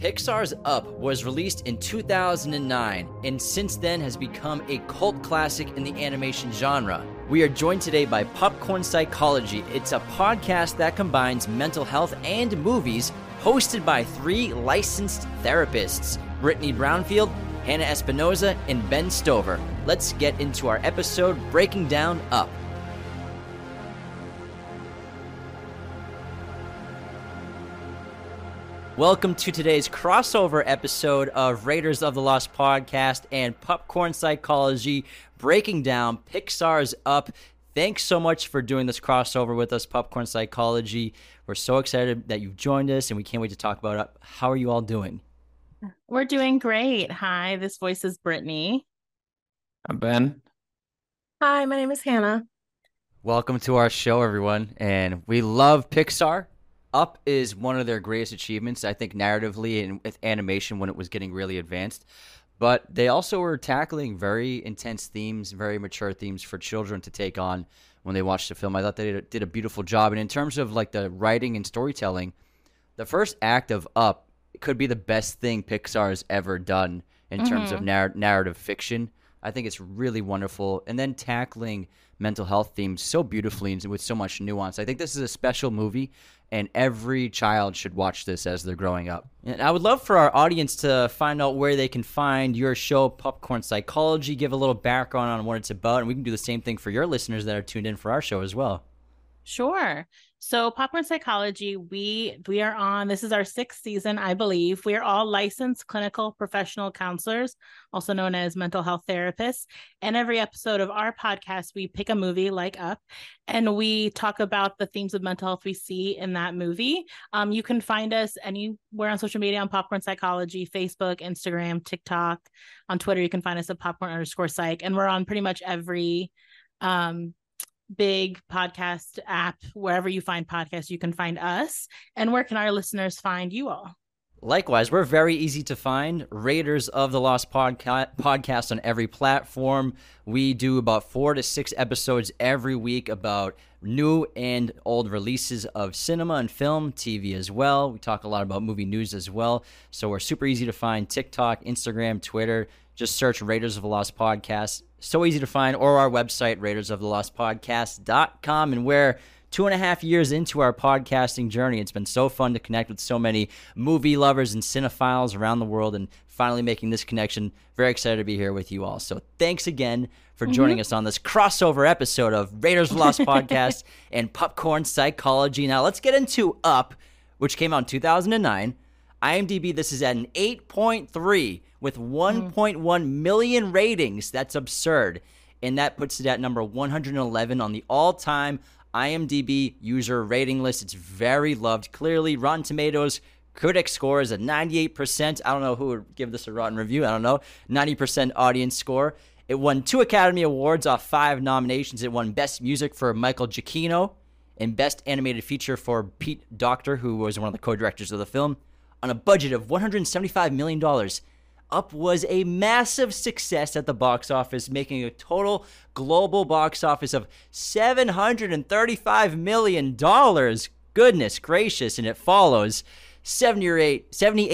Pixar's Up was released in 2009 and since then has become a cult classic in the animation genre. We are joined today by Popcorn Psychology. It's a podcast that combines mental health and movies, hosted by three licensed therapists Brittany Brownfield, Hannah Espinoza, and Ben Stover. Let's get into our episode breaking down Up. Welcome to today's crossover episode of Raiders of the Lost podcast and Popcorn Psychology, breaking down Pixar's Up. Thanks so much for doing this crossover with us, Popcorn Psychology. We're so excited that you've joined us, and we can't wait to talk about it. How are you all doing? We're doing great. Hi, this voice is Brittany. I'm Ben. Hi, my name is Hannah. Welcome to our show, everyone. And we love Pixar. Up is one of their greatest achievements, I think, narratively and with animation when it was getting really advanced. But they also were tackling very intense themes, very mature themes for children to take on when they watched the film. I thought they did a beautiful job. And in terms of like the writing and storytelling, the first act of Up could be the best thing Pixar has ever done in mm-hmm. terms of mm-hmm. narr- narrative fiction. I think it's really wonderful. And then tackling mental health themes so beautifully and with so much nuance. I think this is a special movie and every child should watch this as they're growing up. And I would love for our audience to find out where they can find your show, Popcorn Psychology, give a little background on what it's about, and we can do the same thing for your listeners that are tuned in for our show as well. Sure. So Popcorn Psychology, we we are on. This is our sixth season, I believe. We are all licensed clinical professional counselors, also known as mental health therapists. And every episode of our podcast, we pick a movie like Up, and we talk about the themes of mental health we see in that movie. Um, you can find us anywhere on social media on Popcorn Psychology, Facebook, Instagram, TikTok, on Twitter. You can find us at Popcorn underscore Psych, and we're on pretty much every um big podcast app wherever you find podcasts you can find us and where can our listeners find you all Likewise, we're very easy to find. Raiders of the Lost podca- podcast on every platform. We do about four to six episodes every week about new and old releases of cinema and film, TV as well. We talk a lot about movie news as well. So we're super easy to find TikTok, Instagram, Twitter. Just search Raiders of the Lost podcast so easy to find, or our website, raidersoftheLostPodcast.com. And we're two and a half years into our podcasting journey. It's been so fun to connect with so many movie lovers and cinephiles around the world and finally making this connection. Very excited to be here with you all. So thanks again for mm-hmm. joining us on this crossover episode of Raiders of the Lost Podcast and Popcorn Psychology. Now let's get into Up, which came out in 2009. IMDb, this is at an 8.3 with mm. 1.1 million ratings. That's absurd. And that puts it at number 111 on the all time IMDb user rating list. It's very loved. Clearly, Rotten Tomatoes critic score is a 98%. I don't know who would give this a rotten review. I don't know. 90% audience score. It won two Academy Awards off five nominations. It won Best Music for Michael Giacchino and Best Animated Feature for Pete Docter, who was one of the co directors of the film, on a budget of $175 million. Up was a massive success at the box office, making a total global box office of $735 million. Goodness gracious. And it follows 78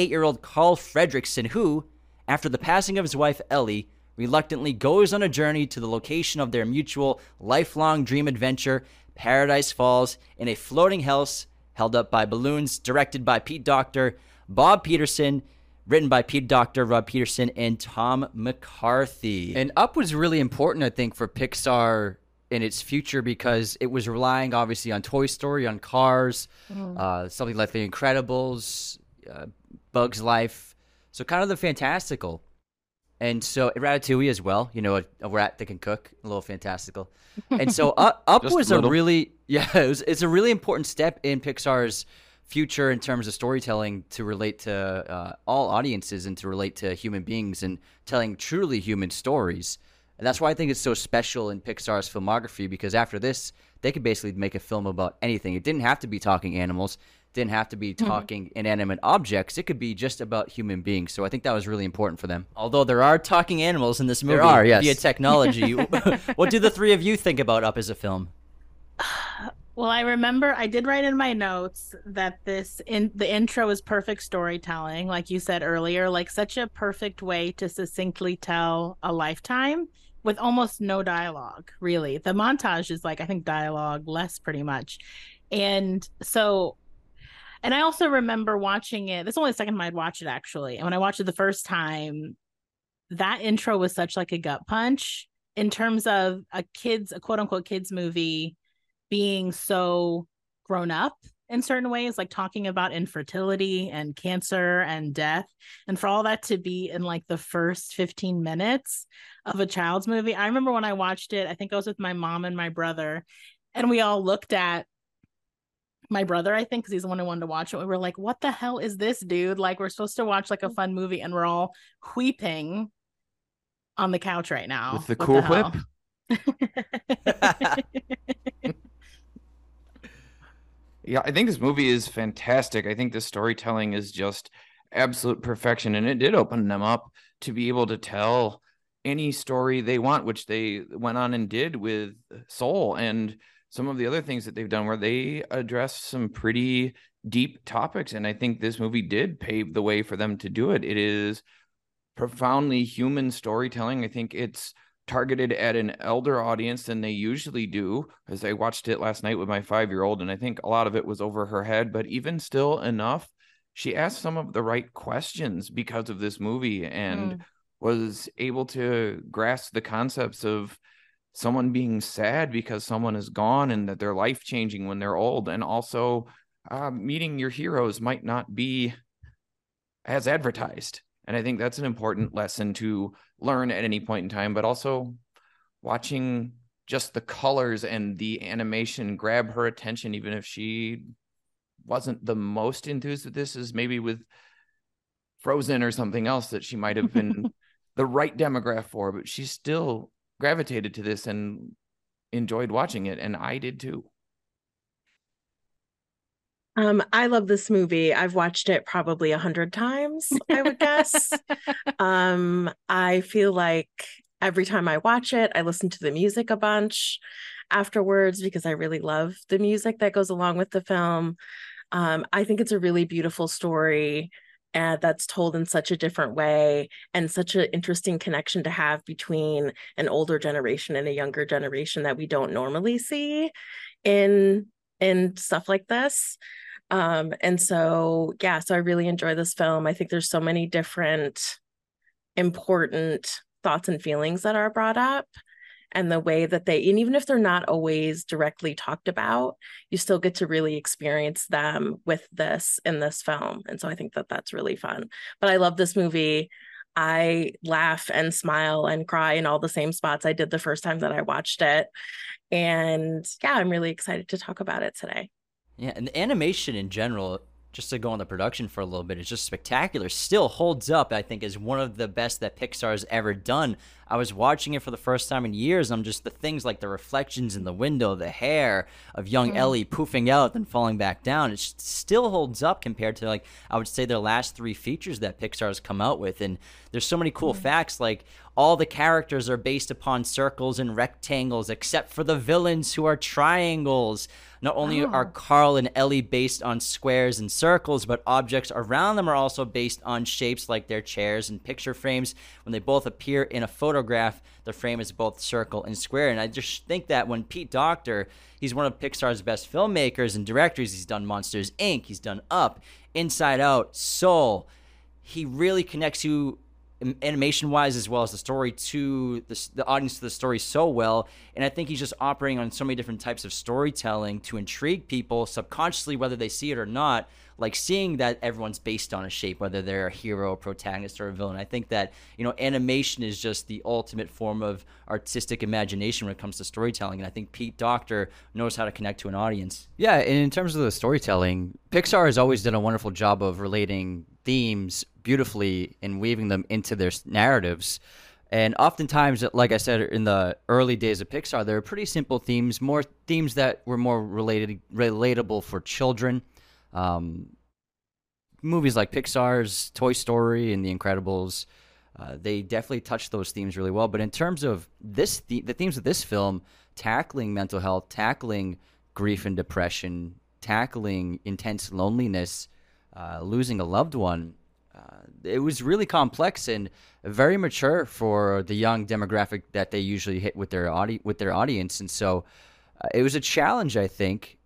year old Carl Fredricksen, who, after the passing of his wife Ellie, reluctantly goes on a journey to the location of their mutual lifelong dream adventure, Paradise Falls, in a floating house held up by balloons, directed by Pete Docter, Bob Peterson, written by Pete Docter, Rob Peterson, and Tom McCarthy. And Up was really important, I think, for Pixar in its future because it was relying obviously on Toy Story, on Cars, mm. uh, something like The Incredibles, uh, Bugs Life, so kind of the fantastical. And so Ratatouille as well, you know, a, a rat that can cook, a little fantastical. And so uh, Up was a, a really, yeah, it was, it's a really important step in Pixar's future in terms of storytelling to relate to uh, all audiences and to relate to human beings and telling truly human stories. And that's why I think it's so special in Pixar's filmography because after this, they could basically make a film about anything. It didn't have to be talking animals, didn't have to be mm-hmm. talking mm-hmm. inanimate objects. It could be just about human beings. So I think that was really important for them. Although there are talking animals in this movie there are, yes. via technology. what do the three of you think about Up as a film? Well, I remember I did write in my notes that this in the intro is perfect storytelling, like you said earlier, like such a perfect way to succinctly tell a lifetime with almost no dialogue, really. The montage is like I think dialogue less pretty much. And so and I also remember watching it. This is only the second time I'd watch it actually. And when I watched it the first time, that intro was such like a gut punch in terms of a kids, a quote unquote kids movie being so grown up in certain ways, like talking about infertility and cancer and death. And for all that to be in like the first 15 minutes of a child's movie. I remember when I watched it, I think I was with my mom and my brother, and we all looked at my brother, I think, because he's the one who wanted to watch it. We were like, what the hell is this, dude? Like, we're supposed to watch like a fun movie, and we're all weeping on the couch right now. With the What cool hell? whip. Yeah, I think this movie is fantastic. I think the storytelling is just absolute perfection, and it did open them up to be able to tell any story they want, which they went on and did with Soul and some of the other things that they've done where they address some pretty deep topics. And I think this movie did pave the way for them to do it. It is profoundly human storytelling. I think it's targeted at an elder audience than they usually do as i watched it last night with my five year old and i think a lot of it was over her head but even still enough she asked some of the right questions because of this movie and Mm. was able to grasp the concepts of someone being sad because someone is gone and that they're life changing when they're old and also uh, meeting your heroes might not be as advertised and i think that's an important lesson to learn at any point in time but also watching just the colors and the animation grab her attention even if she wasn't the most enthused with this is maybe with frozen or something else that she might have been the right demographic for but she still gravitated to this and enjoyed watching it and i did too Um, I love this movie. I've watched it probably a hundred times, I would guess. um, I feel like every time I watch it, I listen to the music a bunch afterwards because I really love the music that goes along with the film. Um, I think it's a really beautiful story and that's told in such a different way and such an interesting connection to have between an older generation and a younger generation that we don't normally see in in stuff like this um and so yeah so i really enjoy this film. I think there's so many different important thoughts and feelings that are brought up and the way that they and even if they're not always directly talked about you still get to really experience them with this in this film. And so i think that that's really fun. But i love this movie. I laugh and smile and cry in all the same spots i did the first time that i watched it. And yeah i'm really excited to talk about it today Yeah, and the animation in general, just to go on the production for a little bit, is just spectacular. Still holds up, I think, is one of the best that Pixar has ever done. I was watching it for the first time in years. I'm just the things like the reflections in the window, the hair of young mm-hmm. Ellie poofing out then falling back down. It still holds up compared to like I would say their last three features that Pixar has come out with. And there's so many cool mm-hmm. facts like all the characters are based upon circles and rectangles, except for the villains who are triangles. Not only oh. are Carl and Ellie based on squares and circles, but objects around them are also based on shapes like their chairs and picture frames. When they both appear in a photograph, the frame is both circle and square. And I just think that when Pete Docter, he's one of Pixar's best filmmakers and directors. He's done Monsters Inc., he's done Up, Inside Out, Soul. He really connects you animation wise as well as the story to the, the audience to the story so well. And i think he's just operating on so many different types of storytelling to intrigue people subconsciously whether they see it or not like seeing that everyone's based on a shape whether they're a hero a protagonist or a villain i think that you know animation is just the ultimate form of artistic imagination when it comes to storytelling and i think pete docter knows how to connect to an audience Yeah, and in terms of the storytelling, Pixar has always done a wonderful job of relating themes beautifully and weaving them into their narratives. And oftentimes, like I said in the early days of Pixar, there were pretty simple themes, more themes that were more related, relatable for children. Um, movies like Pixar's Toy Story and The Incredibles, uh, they definitely touch those themes really well. But in terms of this, the, the themes of this film, tackling mental health, tackling grief and depression, tackling intense loneliness, uh, losing a loved one. Uh, it was really complex and very mature for the young demographic that they usually hit with their audi- with their audience, and so uh, it was a challenge, I think.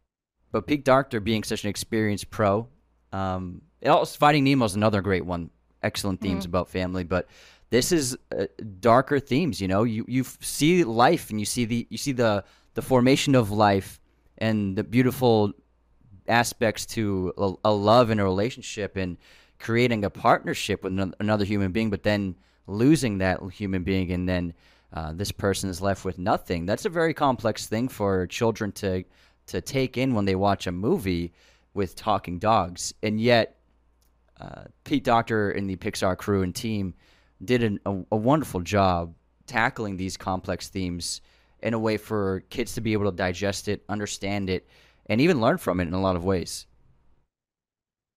But Pete Docter, being such an experienced pro, um, also Finding Nemo is another great one. Excellent themes mm-hmm. about family, but this is uh, darker themes. You know, you you see life and you see the you see the the formation of life and the beautiful aspects to a, a love and a relationship and creating a partnership with another human being, but then losing that human being and then uh, this person is left with nothing. That's a very complex thing for children to to take in when they watch a movie with talking dogs, and yet uh, Pete Docter and the Pixar crew and team did an, a, a wonderful job tackling these complex themes in a way for kids to be able to digest it, understand it, and even learn from it in a lot of ways.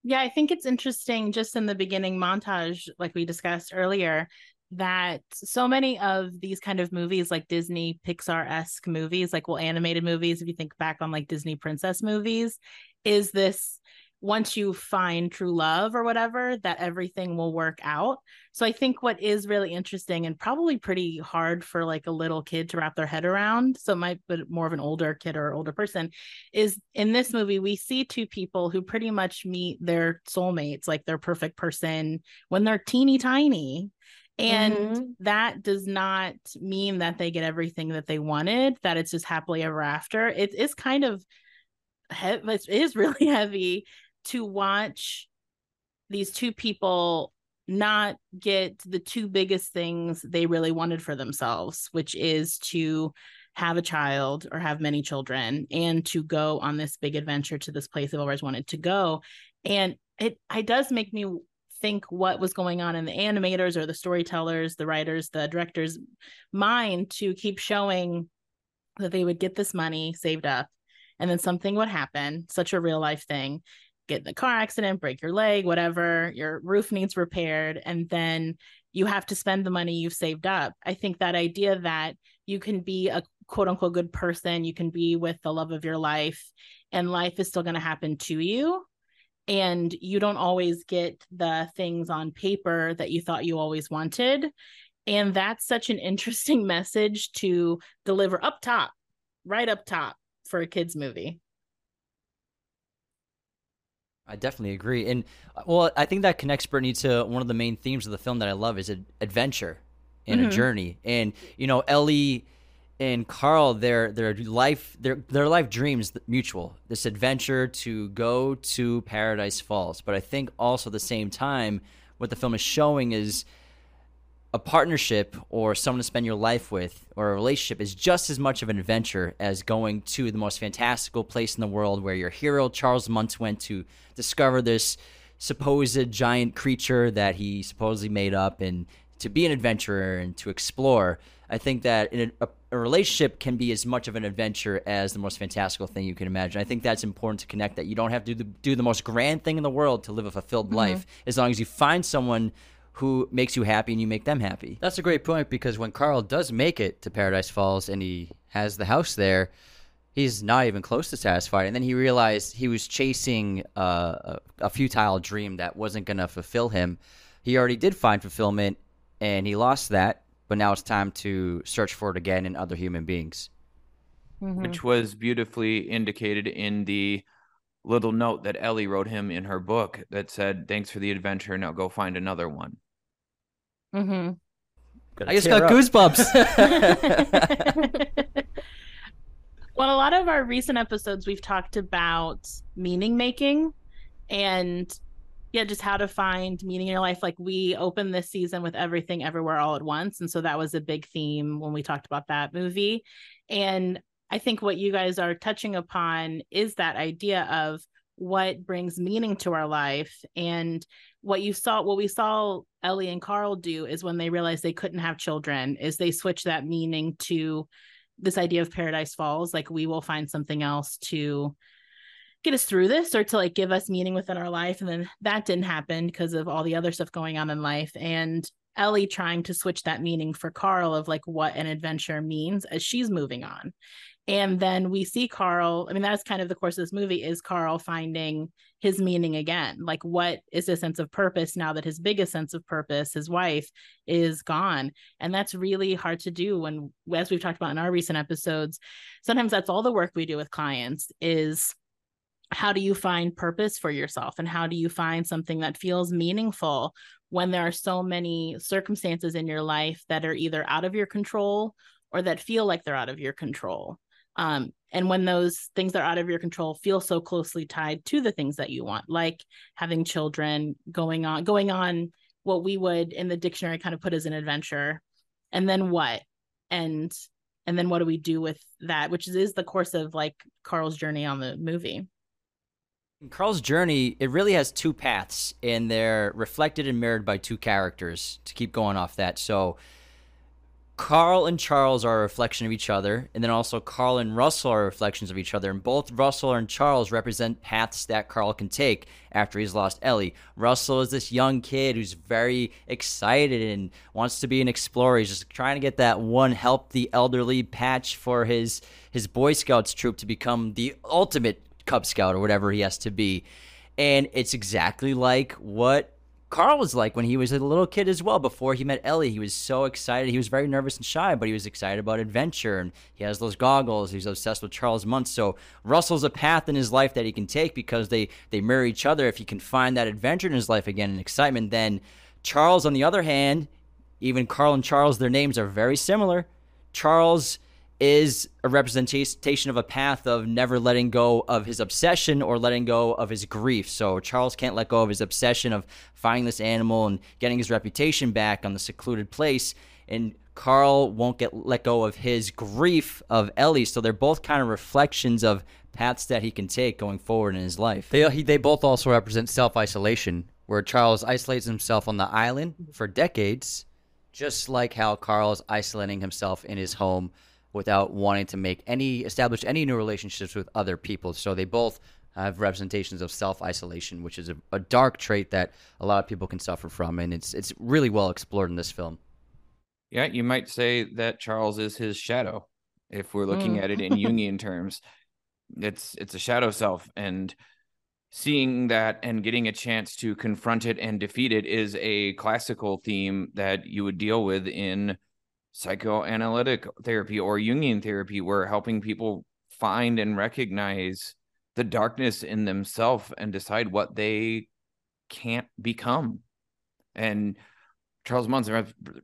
Yeah, I think it's interesting just in the beginning montage, like we discussed earlier, that so many of these kind of movies, like Disney Pixar esque movies, like well, animated movies, if you think back on like Disney princess movies, is this once you find true love or whatever, that everything will work out. So I think what is really interesting and probably pretty hard for like a little kid to wrap their head around, so it might but more of an older kid or older person, is in this movie we see two people who pretty much meet their soulmates, like their perfect person when they're teeny tiny. And mm-hmm. that does not mean that they get everything that they wanted, that it's just happily ever after. It is kind of heavy, it is really heavy to watch these two people not get the two biggest things they really wanted for themselves, which is to have a child or have many children and to go on this big adventure to this place they've always wanted to go. And it it does make me think what was going on in the animators or the storytellers, the writers, the directors' mind to keep showing that they would get this money saved up and then something would happen, such a real life thing, get in a car accident, break your leg, whatever, your roof needs repaired, and then you have to spend the money you've saved up. I think that idea that you can be a quote unquote good person, you can be with the love of your life, and life is still going to happen to you. And you don't always get the things on paper that you thought you always wanted. And that's such an interesting message to deliver up top, right up top for a kids' movie. I definitely agree. And uh, well, I think that connects Brittany to one of the main themes of the film that I love is adventure and mm-hmm. a journey. And you know, Ellie and Carl, their their life their their life dreams mutual. This adventure to go to Paradise Falls. But I think also at the same time, what the film is showing is a partnership or someone to spend your life with or a relationship is just as much of an adventure as going to the most fantastical place in the world where your hero Charles Muntz went to discover this supposed giant creature that he supposedly made up and to be an adventurer and to explore. I think that in a, a, relationship can be as much of an adventure as the most fantastical thing you can imagine. I think that's important to connect that you don't have to do the, do the most grand thing in the world to live a fulfilled mm-hmm. life as long as you find someone who makes you happy and you make them happy. That's a great point because when Carl does make it to Paradise Falls and he has the house there, he's not even close to satisfied. And then he realized he was chasing uh, a, a futile dream that wasn't going to fulfill him. He already did find fulfillment and he lost that, but now it's time to search for it again in other human beings. Mm-hmm. Which was beautifully indicated in the little note that Ellie wrote him in her book that said, "Thanks for the adventure. Now go find another one." Mm-hmm. I just got up. goosebumps. well, a lot of our recent episodes, we've talked about meaning making and yeah, just how to find meaning in your life. Like we opened this season with everything everywhere all at once. And so that was a big theme when we talked about that movie. And I think what you guys are touching upon is that idea of what brings meaning to our life and what you saw what we saw Ellie and Carl do is when they realized they couldn't have children is they switched that meaning to this idea of paradise falls like we will find something else to get us through this or to like give us meaning within our life and then that didn't happen because of all the other stuff going on in life and Ellie trying to switch that meaning for Carl of like what an adventure means as she's moving on. and then we see Carl. I mean, that's kind of the course of this movie is Carl finding his meaning again. Like, what is his sense of purpose now that his biggest sense of purpose, his wife, is gone? And that's really hard to do when, as we've talked about in our recent episodes, sometimes that's all the work we do with clients is how do you find purpose for yourself? And how do you find something that feels meaningful when there are so many circumstances in your life that are either out of your control or that feel like they're out of your control? Um, and when those things that are out of your control feel so closely tied to the things that you want like having children going on going on what we would in the dictionary kind of put as an adventure and then what? And and then what do we do with that? Which is the course of like carl's journey on the movie Carl's journey, it really has two paths, and they're reflected and mirrored by two characters to keep going off that. So, Carl and Charles are a reflection of each other, and then also Carl and Russell are reflections of each other. And both Russell and Charles represent paths that Carl can take after he's lost Ellie. Russell is this young kid who's very excited and wants to be an explorer. He's just trying to get that one help the elderly patch for his his Boy Scouts troop to become the ultimate Cub Scout or whatever he has to be. And it's exactly like what Carl was like when he was a little kid as well. Before he met Ellie, he was so excited. He was very nervous and shy, but he was excited about adventure. And he has those goggles. He's obsessed with Charles Muntz. So Russell's a path in his life that he can take because they they mirror each other. If he can find that adventure in his life again and excitement, then Charles, on the other hand, even Carl and Charles, their names are very similar. Charles is a representation of a path of never letting go of his obsession or letting go of his grief. So Charles can't let go of his obsession of finding this animal and getting his reputation back on the secluded place. And Carl won't get let go of his grief of Ellie. So they're both kind of reflections of paths that he can take going forward in his life. They he, they both also represent self isolation, where Charles isolates himself on the island for decades, just like how Carl is isolating himself in his home without wanting to make any establish any new relationships with other people. So they both have representations of self isolation, which is a, a, dark trait that a lot of people can suffer from, and it's it's really well explored in this film. Yeah, you might say that Charles is his shadow, if we're looking mm. at it in Jungian terms. It's it's a shadow self, and seeing that and getting a chance to confront it and defeat it is a classical theme that you would deal with in psychoanalytic therapy or Jungian therapy, where helping people find and recognize the darkness in themselves and decide what they can't become. And Charles Muntz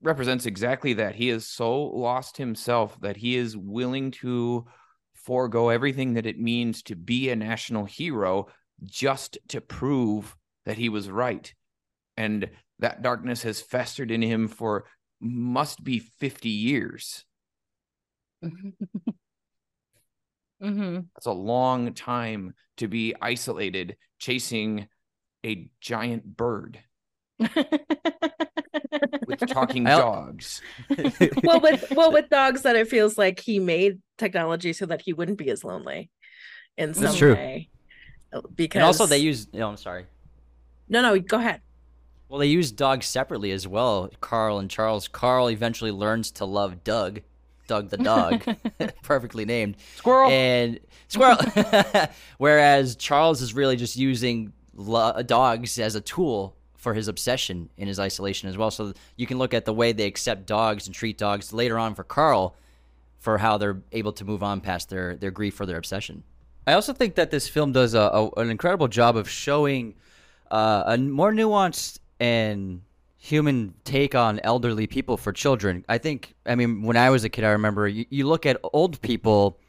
represents exactly that. He is so lost himself that he is willing to forego everything that it means to be a national hero just to prove that he was right. And that darkness has festered in him for must be 50 years. mm-hmm. That's a long time to be isolated chasing a giant bird with talking dogs. well, with well with dogs, that it feels like he made technology so that he wouldn't be as lonely in some That's true. way. Because and also they use. Oh, I'm sorry. No, no, go ahead. Well, they use dogs separately as well. Carl and Charles. Carl eventually learns to love Doug. Doug the dog, perfectly named. Squirrel. And squirrel. Whereas Charles is really just using lo- dogs as a tool for his obsession in his isolation as well. So you can look at the way they accept dogs and treat dogs later on for Carl for how they're able to move on past their, their grief or their obsession. I also think that this film does a, a, an incredible job of showing uh, a more nuanced and human take on elderly people for children. I think, I mean, when I was a kid, I remember you, you look at old people,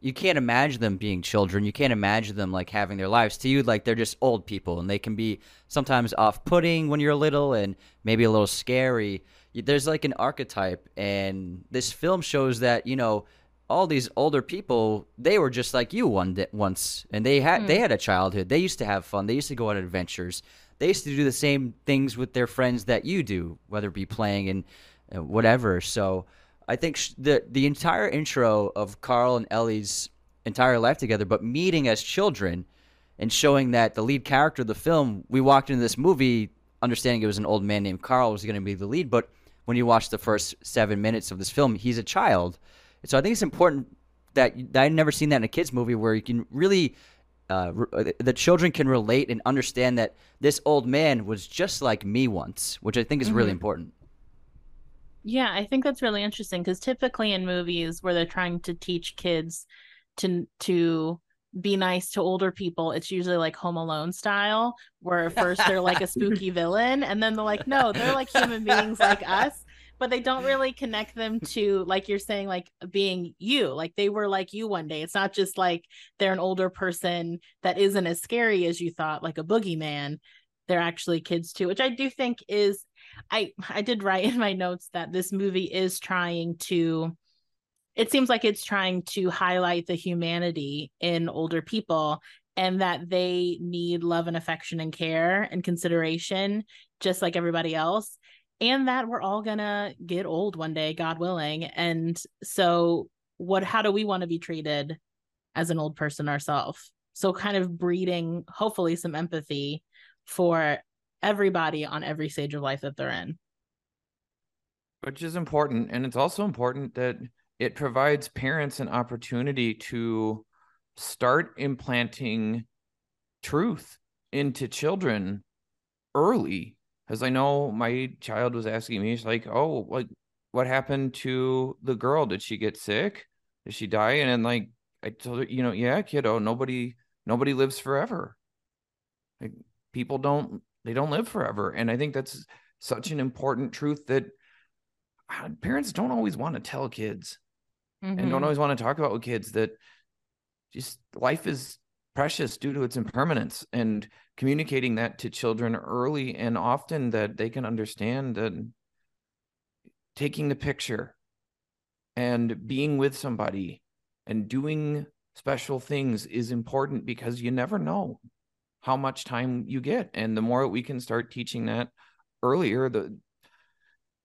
you can't imagine them being children. You can't imagine them like having their lives. To you, like they're just old people, and they can be sometimes off putting when you're little and maybe a little scary. There's like an archetype, and this film shows that, you know, all these older people they were just like you one day, once and they had mm. they had a childhood they used to have fun they used to go on adventures they used to do the same things with their friends that you do, whether it be playing and whatever. So I think sh- the the entire intro of Carl and Ellie's entire life together, but meeting as children and showing that the lead character of the film, we walked into this movie understanding it was an old man named Carl was going to be the lead, but when you watch the first seven minutes of this film, he's a child. So I think it's important that I'd never seen that in a kids movie where you can really uh, re- the children can relate and understand that this old man was just like me once, which I think is really Mhm. important. Yeah, I think that's really interesting because typically in movies where they're trying to teach kids to to be nice to older people, it's usually like Home Alone style, where first they're like a spooky villain, and then they're like, no, they're like human beings like us, but they don't really connect them to like you're saying, like being you. Like they were like you one day. It's not just like they're an older person that isn't as scary as you thought, like a boogeyman. They're actually kids too, which I do think is I I did write in my notes that this movie is trying to it seems like it's trying to highlight the humanity in older people and that they need love and affection and care and consideration just like everybody else and that we're all to get old one day god willing. And so what how do we want to be treated as an old person ourselves so kind of breeding hopefully some empathy for everybody on every stage of life that they're in. Which is important and it's also important that it provides parents an opportunity to start implanting truth into children early because i know my child was asking me she's like oh like what happened to the girl? Did she get sick? Did she die? And then like i told her you know yeah kiddo nobody nobody lives forever. Like people don't they don't live forever. And i think that's such an important truth that uh, parents don't always want to tell kids and Mhm. don't always want to talk about with kids that just life is precious due to its impermanence. And communicating that to children early and often that they can understand that taking the picture and being with somebody and doing special things is important because you never know how much time you get and the more we can start teaching that earlier the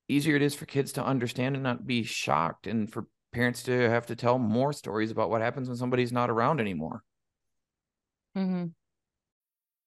easier it is for kids to understand and not be shocked and for parents to have to tell more stories about what happens when somebody's not around anymore. Mhm.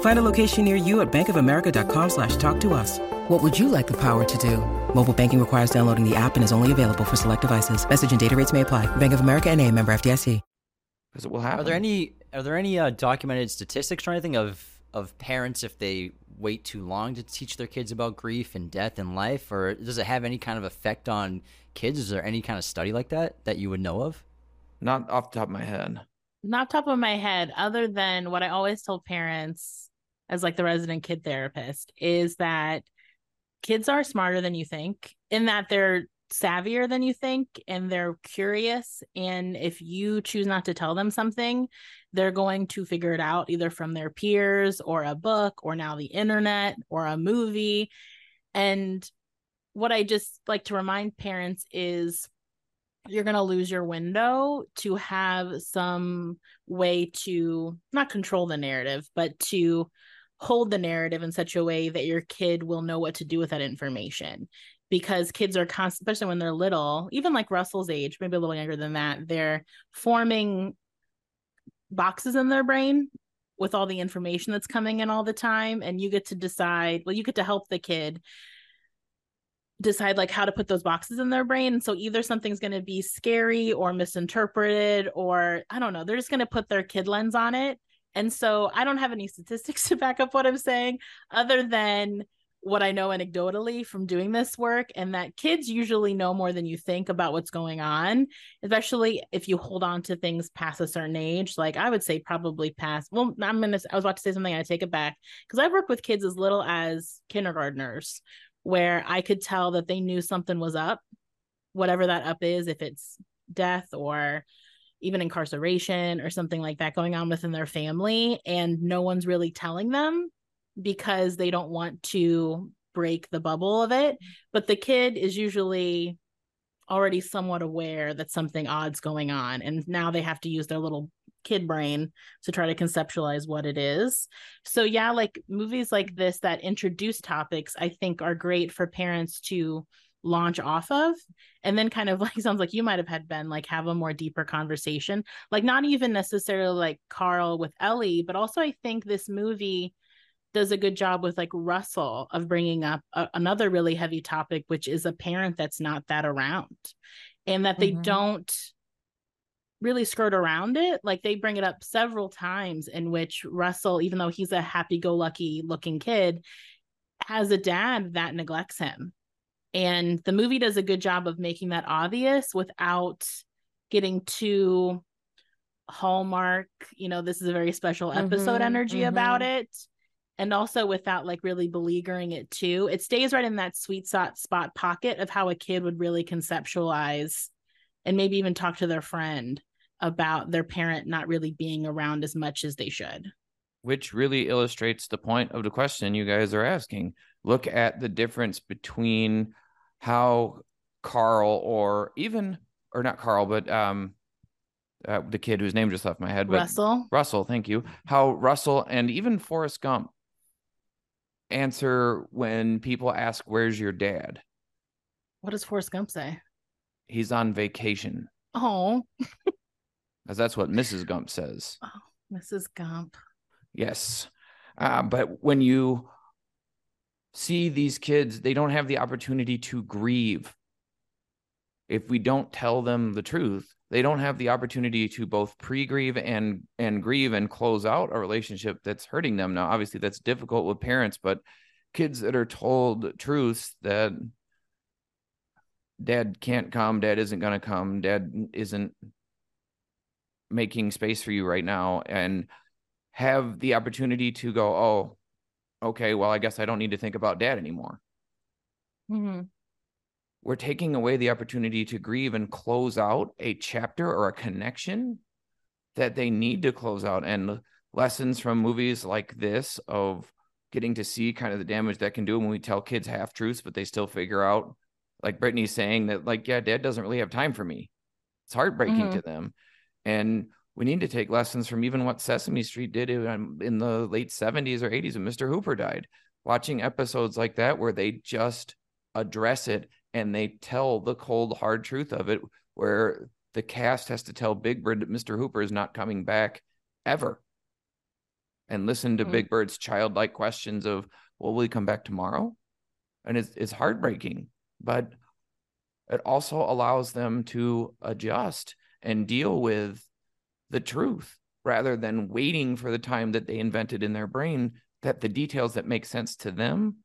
Find a location near you at bankofamerica.com slash talk to us. What would you like the power to do? Mobile banking requires downloading the app and is only available for select devices. Message and data rates may apply. Bank of America and a member FDIC. Because it will happen. Are there any are there any uh, documented statistics or anything of of parents if they wait too long to teach their kids about grief and death and life, or does it have any kind of effect on kids? Is there any kind of study like that that you would know of? Not off the top of my head. not top of my head other than what i always told parents as like the resident kid therapist is that kids are smarter than you think in that they're savvier than you think and they're curious. And if you choose not to tell them something they're going to figure it out either from their peers or a book or now the internet or a movie. And what i just like to remind parents is you're going to lose your window to have some way to not control the narrative, but to hold the narrative in such a way that your kid will know what to do with that information. Because kids are constant, especially when they're little, even like Russell's age, maybe a little younger than that, they're forming boxes in their brain with all the information that's coming in all the time. And you get to decide, well, you get to help the kid decide like how to put those boxes in their brain. so either something's going to be scary or misinterpreted, or I don't know, they're just going to put their kid lens on it. And so I don't have any statistics to back up what I'm saying other than what I know anecdotally from doing this work, and that kids usually know more than you think about what's going on, especially if you hold on to things past a certain age. Like I would say, probably past. Well, I'm gonna. I was about to say something. I take it back because I've worked with kids as little as kindergartners, where I could tell that they knew something was up, whatever that up is, if it's death or even incarceration or something like that going on within their family, and no one's really telling them because they don't want to break the bubble of it. But the kid is usually already somewhat aware that something odd's going on. And now they have to use their little kid brain to try to conceptualize what it is. So, yeah, like movies like this that introduce topics, I think are great for parents to launch off of and then kind of like sounds like you might have had Ben like have a more deeper conversation like not even necessarily like Carl with Ellie but also I think this movie does a good job with like Russell of bringing up a, another really heavy topic, which is a parent that's not that around and that they mm-hmm. don't really skirt around it. Like they bring it up several times in which Russell, even though he's a happy go lucky looking kid, has a dad that neglects him. And the movie does a good job of making that obvious without getting too hallmark you know this is a very special episode mm-hmm, energy mm-hmm. about it and also without like really beleaguering it too. It stays right in that sweet spot spot pocket of how a kid would really conceptualize and maybe even talk to their friend about their parent not really being around as much as they should. Which really illustrates the point of the question you guys are asking. Look at the difference between how Carl or even or not Carl, but um uh, the kid whose name just left my head, but Russell. Russell, thank you. How Russell and even Forrest Gump answer when people ask, Where's your dad? What does Forrest Gump say? He's on vacation. Oh. Because that's what Mrs. Gump says. Oh, Mrs. Gump. Yes. Uh, but when you see these kids, they don't have the opportunity to grieve. If we don't tell them the truth, they don't have the opportunity to both pre-grieve and and grieve and close out a relationship that's hurting them now obviously that's difficult with parents but kids that are told truths that dad can't come dad isn't going to come dad isn't making space for you right now and have the opportunity to go oh okay well i guess i don't need to think about dad anymore. Mm-hmm. We're taking away the opportunity to grieve and close out a chapter or a connection that they need to close out. And lessons from movies like this of getting to see kind of the damage that can do when we tell kids half truths but they still figure out like brittany's saying that like yeah dad doesn't really have time for me. It's heartbreaking mm-hmm. to them. And we need to take lessons from even what sesame street did in, in the late 70s or 80s when mr hooper died. Watching episodes like that where they just address it and they tell the cold hard truth of it where the cast has to tell big bird that mr hooper is not coming back ever. And listen to mm-hmm. big bird's childlike questions of well will he come back tomorrow? And it's, it's heartbreaking but it also allows them to adjust and deal with the truth rather than waiting for the time that they invented in their brain that the details that make sense to them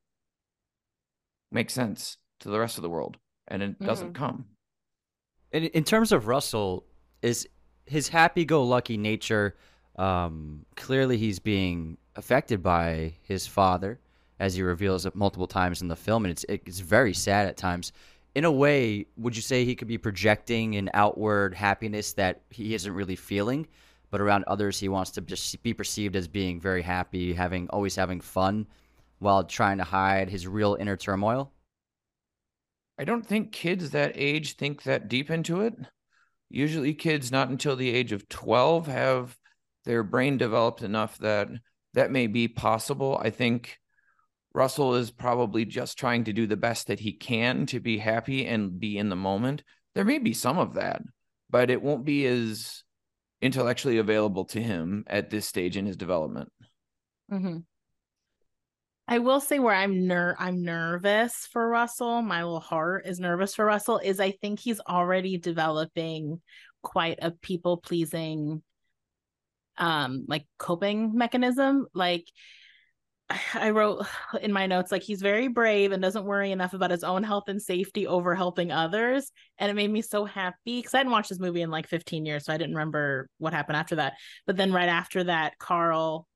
make sense to the rest of the world, and it doesn't mm-hmm. come. In, in terms of Russell, is his happy-go-lucky nature um, clearly he's being affected by his father, as he reveals it multiple times in the film, and it's it's very sad at times. In a way, would you say he could be projecting an outward happiness that he isn't really feeling, but around others he wants to just be perceived as being very happy, having always having fun, while trying to hide his real inner turmoil? I don't think kids that age think that deep into it. Usually, kids not until the age of 12 have their brain developed enough that that may be possible. I think Russell is probably just trying to do the best that he can to be happy and be in the moment. There may be some of that, but it won't be as intellectually available to him at this stage in his development. Mm-hmm. I will say where I'm ner I'm nervous for Russell. My little heart is nervous for Russell. Is I think he's already developing quite a people pleasing, um, like coping mechanism. Like I wrote in my notes, like he's very brave and doesn't worry enough about his own health and safety over helping others. And it made me so happy because I hadn't watched this movie in like 15 years, so I didn't remember what happened after that. But then right after that, Carl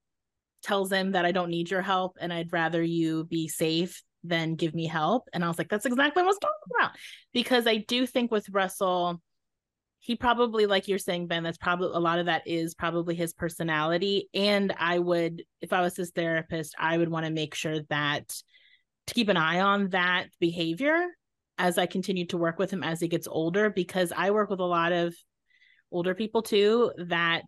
tells him that I don't need your help and I'd rather you be safe than give me help. And I was like, that's exactly what I was talking about. Because I do think with Russell, he probably, like you're saying, Ben, that's probably a lot of that is probably his personality. And I would, if I was his therapist, I would want to make sure that to keep an eye on that behavior as I continue to work with him as he gets older, because I work with a lot of older people too that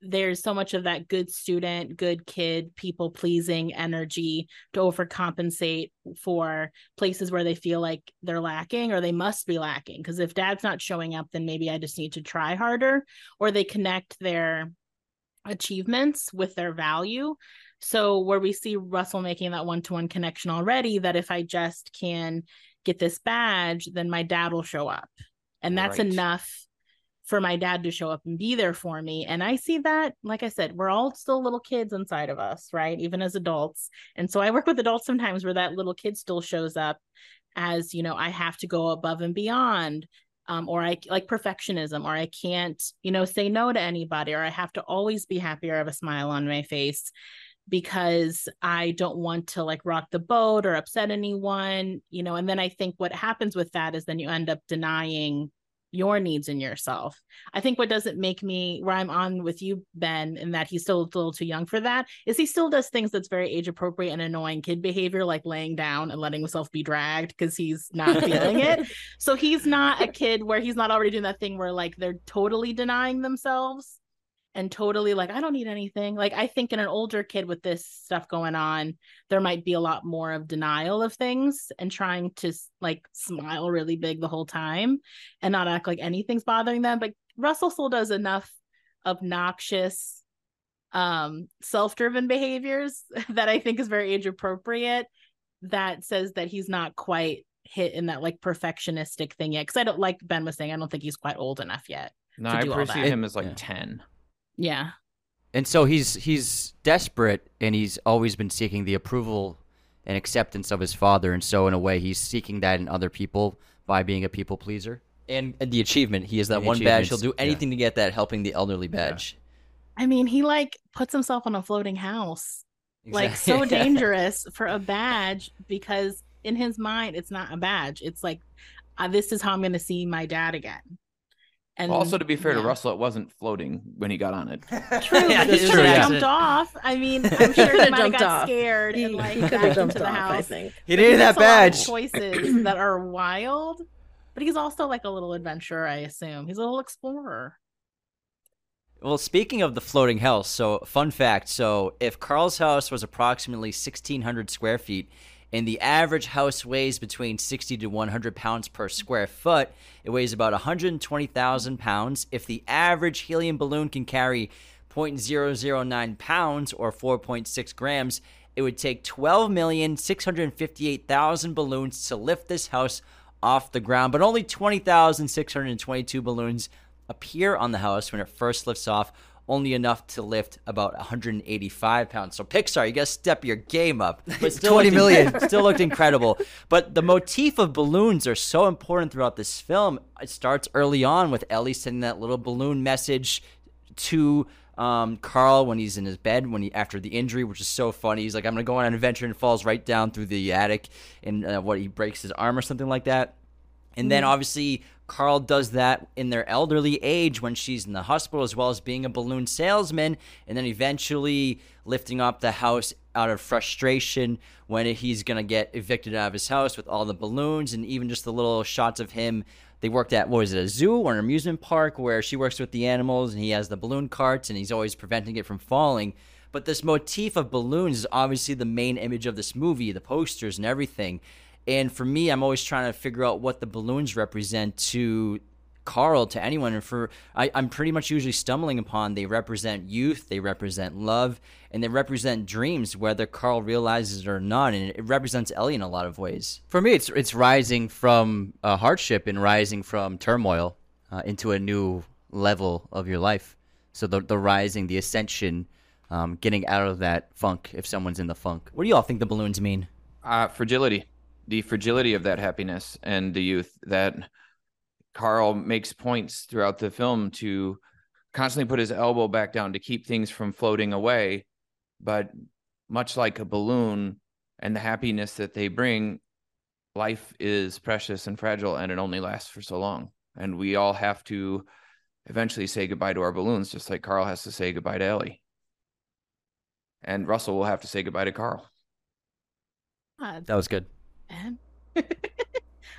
there's so much of that good student, good kid, people pleasing energy to overcompensate for places where they feel like they're lacking or they must be lacking. Because if dad's not showing up, then maybe I just need to try harder, or they connect their achievements with their value. So, where we see Russell making that one to one connection already, that if I just can get this badge, then my dad will show up. And that's right. enough for my dad to show up and be there for me. And I see that, like I said, we're all still little kids inside of us, right? Even as adults. And so I work with adults sometimes where that little kid still shows up as, you know, I have to go above and beyond. Um, or I like perfectionism, or I can't, you know, say no to anybody, or I have to always be happy or have a smile on my face because I don't want to like rock the boat or upset anyone, you know. And then I think what happens with that is then you end up denying your needs in yourself. I think what doesn't make me where I'm on with you, Ben, and that he's still a little too young for that, is he still does things that's very age appropriate and annoying kid behavior, like laying down and letting himself be dragged because he's not feeling it. So he's not a kid where he's not already doing that thing where like they're totally denying themselves and totally like i don't need anything. Like i think in an older kid with this stuff going on there might be a lot more of denial of things and trying to like smile really big the whole time and not act like anything's bothering them but russell still does enough obnoxious um self-driven behaviors that i think is very age appropriate that says that he's not quite hit in that like perfectionistic thing yet because i don't like ben was saying i don't think he's quite old enough yet no i appreciate him as like yeah. 10 yeah. And so he's he's desperate and he's always been seeking the approval and acceptance of his father and so in a way he's seeking that in other people by being a people pleaser. And, and the achievement, he has that one badge. He'll do anything yeah. to get that helping the elderly badge. Yeah. I mean, he like puts himself on a floating house. Exactly. Like so dangerous for a badge because in his mind it's not a badge. It's like uh, this is how I'm going to see my dad again. And also, to be fair yeah. to Russell, it wasn't floating when he got on it. True, yeah, he true, yeah. jumped off. I mean, I'm sure he, he might have got off. scared he, and like he back into the off, house. I think he needed that badge. choices that are wild, but he's also like a little adventurer. I assume he's a little explorer. Well, speaking of the floating house, so fun fact: so if Carl's house was approximately 1,600 square feet and the average house weighs between 60 to 100 pounds per square foot. It weighs about 120,000 pounds. If the average helium balloon can carry 0.009 pounds or 4.6 grams, it would take 12,658,000 balloons to lift this house off the ground, but only 20,622 balloons appear on the house when it first lifts off only enough to lift about 185 pounds. So Pixar, you got to step your game up. But still 20 million still looked incredible. But the motif of balloons are so important throughout this film. It starts early on with Ellie sending that little balloon message to um, Carl when he's in his bed when he after the injury, which is so funny. He's like, "I'm gonna go on an adventure," and falls right down through the attic, and uh, what he breaks his arm or something like that. And then mm-hmm. obviously Carl does that in their elderly age when she's in the hospital, as well as being a balloon salesman, and then eventually lifting up the house out of frustration when he's going to get evicted out of his house with all the balloons and even just the little shots of him. They worked at, what was it, a zoo or an amusement park where she works with the animals and he has the balloon carts and he's always preventing it from falling. But this motif of balloons is obviously the main image of this movie, the posters and everything. And for me, I'm always trying to figure out what the balloons represent to Carl to anyone, and for I, I'm pretty much usually stumbling upon they represent youth, they represent love, and they represent dreams, whether Carl realizes it or not, and it represents Ellie in a lot of ways. For me, it's it's rising from uh, hardship and rising from turmoil uh, into a new level of your life. So the the rising, the ascension, um, getting out of that funk if someone's in the funk. What do y'all think the balloons mean? Uh, fragility, the fragility of that happiness and the youth that Carl makes points throughout the film to constantly put his elbow back down to keep things from floating away. But much like a balloon and the happiness that they bring, life is precious and fragile and it only lasts for so long. And we all have to eventually say goodbye to our balloons, just like Carl has to say goodbye to Ellie. And Russell will have to say goodbye to Carl. Uh, That was good. Man. Eh?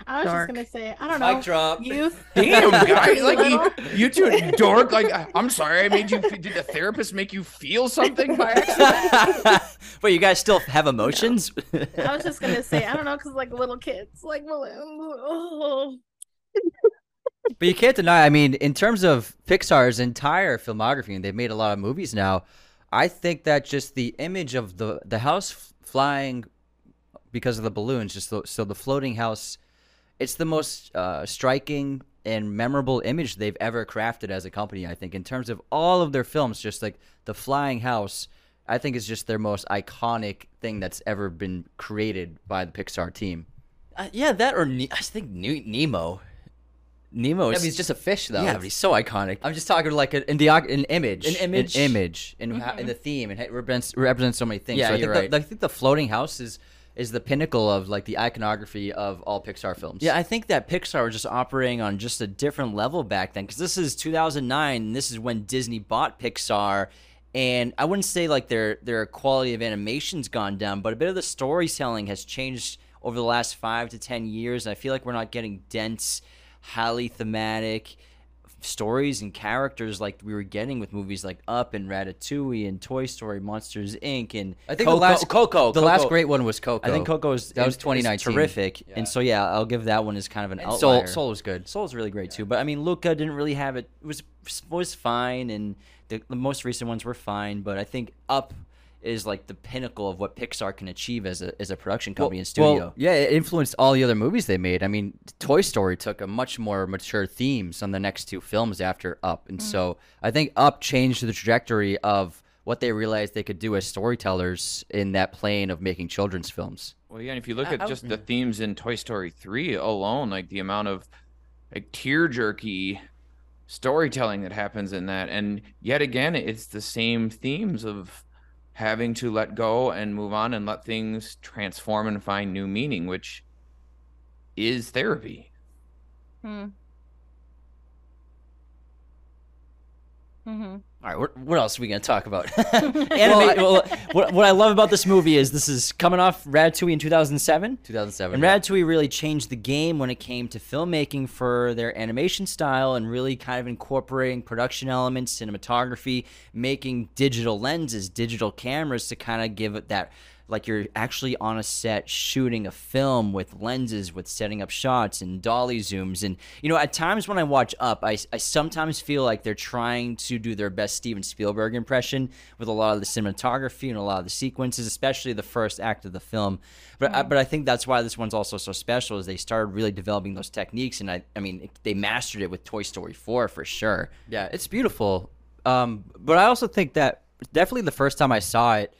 I was Dark. just gonna say, I don't know. Mic drop. Youth. Damn, guys, like you, you two dork. Like, I- I'm sorry, I made you. Did the therapist make you feel something by accident? but you guys still have emotions? I was just gonna say, I don't know, because like little kids, like. Oh. But you can't deny. I mean, in terms of Pixar's entire filmography, and they've made a lot of movies now. I think that just the image of the the house flying because of the balloons, just the, so the floating house, it's the most uh, striking and memorable image they've ever crafted as a company. I think in terms of all of their films, just like the flying house, I think is just their most iconic thing that's ever been created by the Pixar team. Uh, yeah, that or ne- I think Ne- Nemo. Nemo I is mean, he's just a fish, though. yeah, but he's so iconic. I'm just talking like a, in the an image, An image. an image, and how in the theme, and it represents represents so many things. Yeah, so I you're think right. the, I think the floating house is is the pinnacle of like the iconography of all Pixar films. Yeah, I think that Pixar was just operating on just a different level back then because this is 2009 and this is when Disney bought Pixar. And I wouldn't say like their their quality of animation's gone down, but a bit of the storytelling has changed over the last five to ten years. And I feel like we're not getting dense, highly thematic stories and characters like we were getting with movies like Up and Ratatouille and Toy Story, Monsters Inc. and I think Coco, the last Coco, the last great one was Coco. I think Coco is That was is 2019. terrific, Yeah. and so yeah, I'll give that one as kind of an And Soul outlier. Soul was good. Soul's really great too, but I mean, Luca didn't really have it. It was was fine, and the, the most recent ones were fine. But I think Up is like the pinnacle of what Pixar can achieve as a as a production company and studio. Well, yeah, it influenced all the other movies they made. I mean, Toy Story took a much more mature themes on the next two films after Up, and so mm. I think Up changed the trajectory of what they realized they could do as storytellers in that plane of making children's films. Well, yeah, and if you look I- at just oh. the themes in Toy Story 3 alone, like the amount of like tear jerky storytelling that happens in that, and yet again, it's the same themes of having to let go and move on and let things transform and find new meaning, which is therapy. Hmm. Mm-hmm. All right, what, what else are we going to talk about? Anime, well, what, what I love about this movie is this is coming off Ratatouille in 2007. 2007. And Ratatouille really changed the game when it came to filmmaking for their animation style and really kind of incorporating production elements, cinematography, making digital lenses, digital cameras to kind of give it that like you're actually on a set shooting a film with lenses, with setting up shots and dolly zooms. And, you know, at times when I watch Up, I, I sometimes feel like they're trying to do their best Steven Spielberg impression with a lot of the cinematography and a lot of the sequences, especially the first act of the film. But I, but I think that's why this one's also so special is they started really developing those techniques, and I I mean they mastered it with Toy Story 4 for sure. Yeah, it's beautiful. Um, but I also think that definitely the first time I saw it,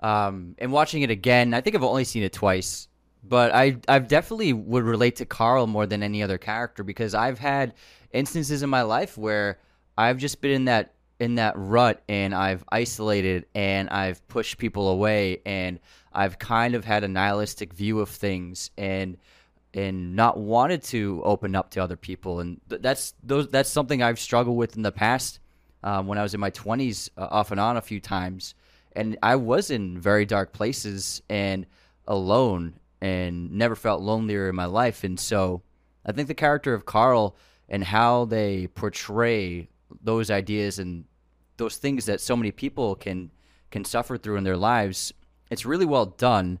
um, and watching it again, I think I've only seen it twice. But I I definitely would relate to Carl more than any other character because I've had instances in my life where I've just been in that in that rut and I've isolated and I've pushed people away and I've kind of had a nihilistic view of things and and not wanted to open up to other people and th- that's those that's something I've struggled with in the past um, when I was in my 20s uh, off and on a few times and I was in very dark places and alone and never felt lonelier in my life. And so I think the character of Carl and how they portray those ideas and those things that so many people can can suffer through in their lives it's really well done.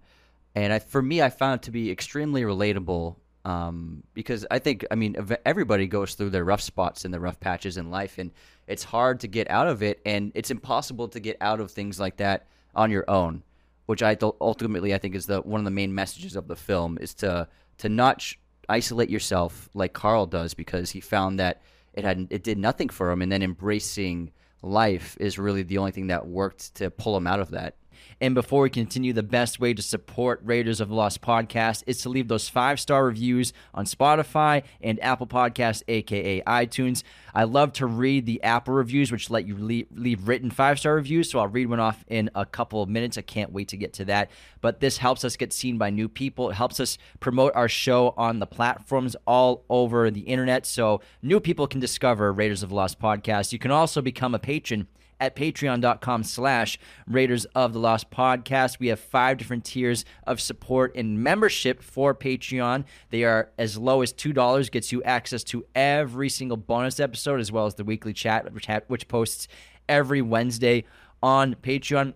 And I, for me i found it to be extremely relatable Um, because I think, I mean, everybody goes through their rough spots and their rough patches in life, and it's hard to get out of it, and it's impossible to get out of things like that on your own. Which I th- ultimately I think is the one of the main messages of the film is to to not sh- isolate yourself like Carl does because he found that it had it did nothing for him, and then embracing life is really the only thing that worked to pull him out of that. And before we continue, the best way to support Raiders of Lost podcast is to leave those five star reviews on Spotify and Apple Podcasts, aka iTunes. I love to read the Apple reviews, which let you leave, leave written five star reviews. So I'll read one off in a couple of minutes. I can't wait to get to that. But this helps us get seen by new people. It helps us promote our show on the platforms all over the internet so new people can discover Raiders of Lost podcast. You can also become a patron at patreon.com slash raiders of the lost podcast. We have five different tiers of support and membership for patreon. They are as low as two dollars gets you access to every single bonus episode as well as the weekly chat which, ha- which posts every wednesday on patreon.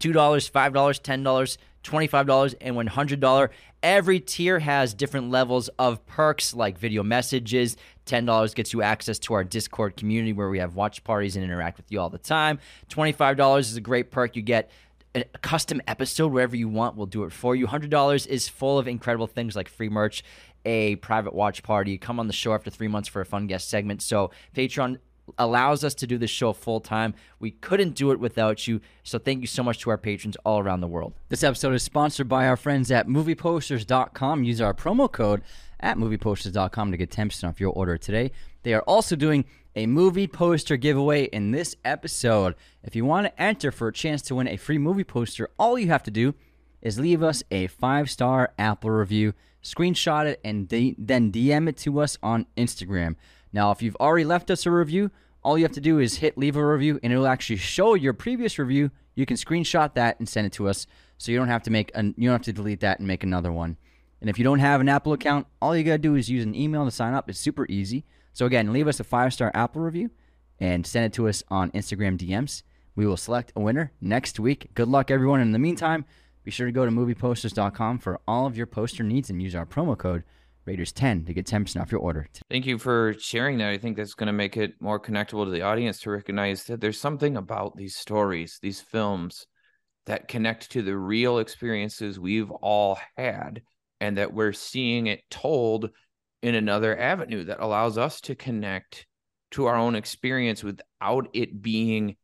$2 $5 $10 $25 and $100 every tier has different levels of perks like video messages. $10 gets you access to our discord community where we have watch parties and interact with you all the time. $25 is a great perk. You get a custom episode wherever you want. We'll do it for you. $100 is full of incredible things like free merch a private watch party. Come on the show after three months for a fun guest segment. So patreon allows us to do this show full time. We couldn't do it without you. So thank you so much to our patrons all around the world. This episode is sponsored by our friends at movieposters.com. Use our promo code at movieposters.com to get 10% off your order today. They are also doing a movie poster giveaway in this episode. If you want to enter for a chance to win a free movie poster, all you have to do is leave us a five star Apple review, screenshot it, and de- then DM it to us on Instagram. Now, if you've already left us a review, all you have to do is hit leave a review and it'll actually show your previous review. You can screenshot that and send it to us so you don't have to make an, you don't have to delete that and make another one. And if you don't have an Apple account, all you got to do is use an email to sign up. It's super easy. So again, leave us a 5-star Apple review and send it to us on Instagram DMs. We will select a winner next week. Good luck everyone. In the meantime, be sure to go to movieposters.com for all of your poster needs and use our promo code Raiders 10 to get 10% off your order. Thank you for sharing that. I think that's going to make it more connectable to the audience to recognize that there's something about these stories, these films that connect to the real experiences we've all had and that we're seeing it told in another avenue that allows us to connect to our own experience without it being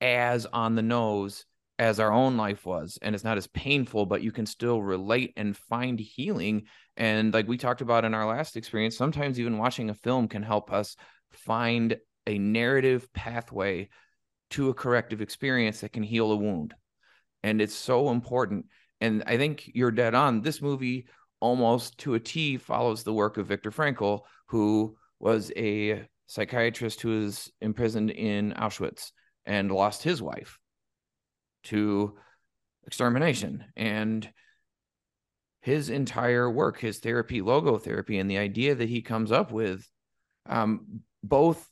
as on the nose as our own life was and it's not as painful but you can still relate and find healing and like we talked about in our last experience sometimes even watching a film can help us find a narrative pathway to a corrective experience that can heal a wound. And it's so important. And i think you're dead on. This movie almost to a t follows the work of viktor frankl who was a psychiatrist who was imprisoned in auschwitz and lost his wife to extermination. And his entire work his therapy logo therapy, and the idea that he comes up with um, both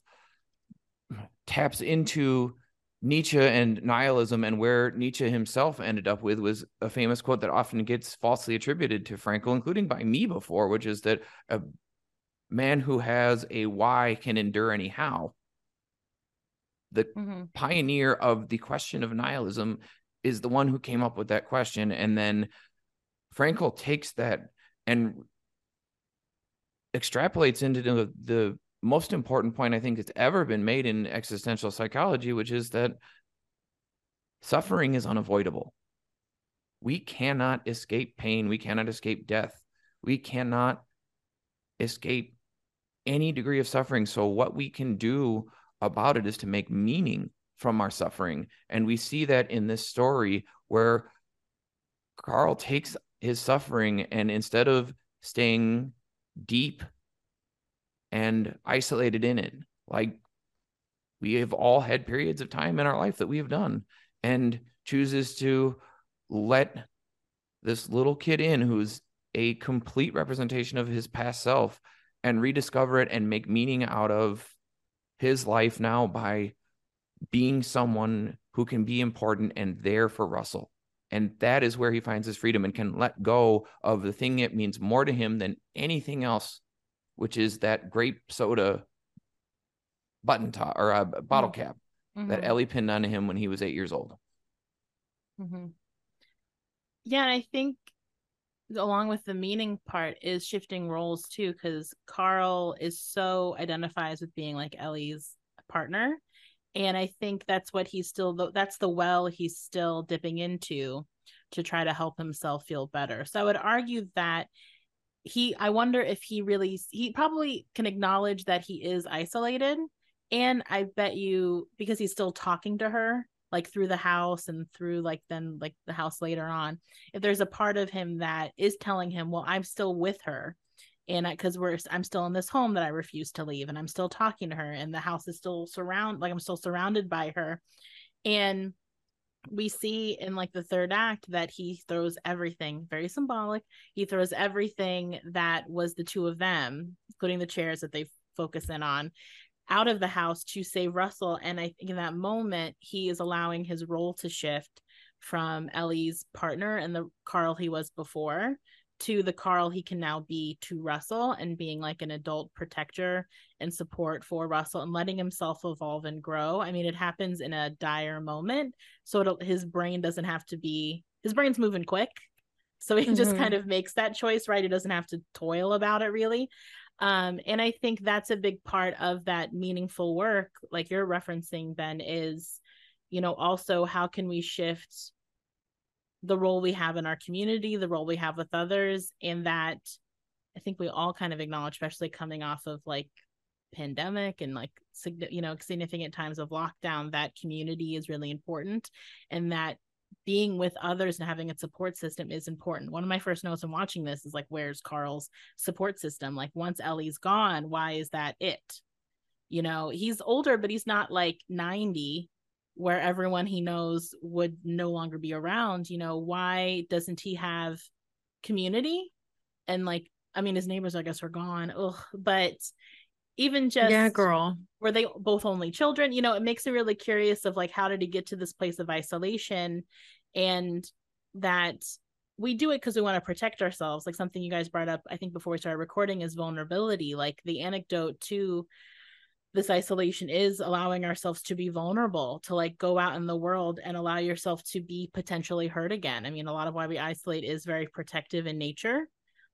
taps into Nietzsche and nihilism and where Nietzsche himself ended up with was a famous quote that often gets falsely attributed to Frankl, including by me before, which is that a man who has a why can endure anyhow the mm-hmm. pioneer of the question of nihilism is the one who came up with that question and then Frankl takes that and extrapolates into the, the most important point I think that's ever been made in existential psychology which is that suffering is unavoidable. We cannot escape pain. We cannot escape death. We cannot escape any degree of suffering. So what we can do about it is to make meaning from our suffering. And we see that in this story where Carl takes his suffering and instead of staying deep and isolated in it, like we have all had periods of time in our life that we have done, and chooses to let this little kid in who's a complete representation of his past self and rediscover it and make meaning out of his life now by being someone who can be important and there for Russell. And that is where he finds his freedom and can let go of the thing that means more to him than anything else, which is that grape soda button top or a bottle mm-hmm. cap mm-hmm. that Ellie pinned on him when he was eight years old. Mm-hmm. Yeah, I think along with the meaning part is shifting roles too, because Carl is so identifies with being like Ellie's partner. And I think that's what he's still that's the well he's still dipping into to try to help himself feel better. So I would argue that he I wonder if he really he probably can acknowledge that he is isolated and I bet you because he's still talking to her like through the house and through like then like the house later on if there's a part of him that is telling him well i'm still with her and because we're i'm still in this home that i refuse to leave and i'm still talking to her and the house is still surround like i'm still surrounded by her and we see in like the third act that he throws everything very symbolic he throws everything that was the two of them including the chairs that they focus in on out of the house to save Russell. And I think in that moment, he is allowing his role to shift from Ellie's partner and the Carl he was before to the Carl he can now be to Russell and being like an adult protector and support for Russell and letting himself evolve and grow. I mean, it happens in a dire moment. So his brain doesn't have to be, his brain's moving quick. So he mm-hmm. just kind of makes that choice, right? He doesn't have to toil about it really. Um, and I think that's a big part of that meaningful work, like you're referencing, Ben, is, you know, also how can we shift the role we have in our community, the role we have with others, and that I think we all kind of acknowledge, especially coming off of like pandemic and like you know significant times of lockdown that community is really important and that being with others and having a support system is important. One of my first notes in watching this is like, where's Carl's support system? Like, once Ellie's gone, why is that it? You know, he's older, but he's not like 90 where everyone he knows would no longer be around. You know, why doesn't he have community? And like, I mean, his neighbors, I guess, are gone. Ugh, but even just yeah girl were they both only children you know it makes me really curious of like how did he get to this place of isolation and that we do it because we want to protect ourselves like something you guys brought up i think before we started recording is vulnerability like the anecdote to this isolation is allowing ourselves to be vulnerable to like go out in the world and allow yourself to be potentially hurt again. I mean a lot of why we isolate is very protective in nature.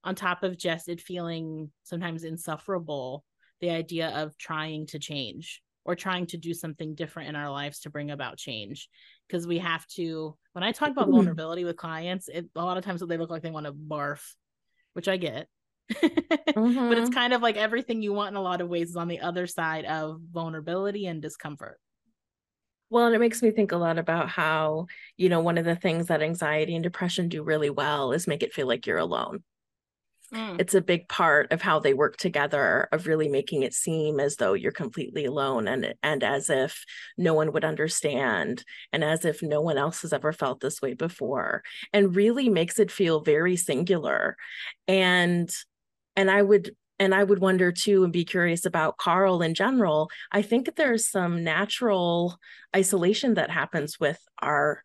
On top of just it feeling sometimes insufferable the idea of trying to change or trying to do something different in our lives to bring about change. Because we have to when i talk about mm-hmm. vulnerability with clients it, a lot of times they look like they want to barf which i get mm-hmm. but it's kind of like everything you want in a lot of ways is on the other side of vulnerability and discomfort well, and it makes me think a lot about how, you know, one of the things that anxiety and depression do really well is make it feel like you're alone. Mm. It's a big part of how they work together of really making it seem as though you're completely alone and and as if no one would understand and as if no one else has ever felt this way before and really makes it feel very singular. And and I would and I would wonder too and be curious about Carl in general. I think there's some natural isolation that happens with our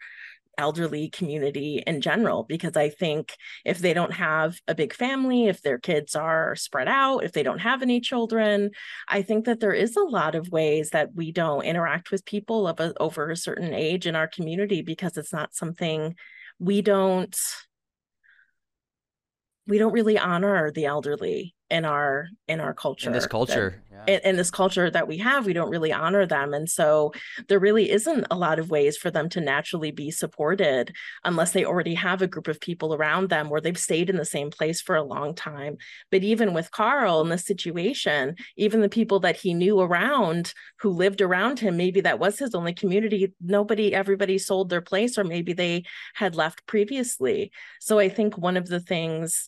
elderly community in general because I think if they don't have a big family, if their kids are spread out, if they don't have any children, I think that there is a lot of ways that we don't interact with people of a, over a certain age in our community because it's not something we don't we don't really honor the elderly in our in our culture in this culture that, yeah. in, in, this culture that we have we don't really honor them. And so there really isn't a lot of ways for them to naturally be supported unless they already have a group of people around them where they've stayed in the same place for a long time. But even with carl in this situation even the people that he knew around who lived around him maybe that was his only community nobody everybody sold their place or maybe they had left previously. So i think one of the things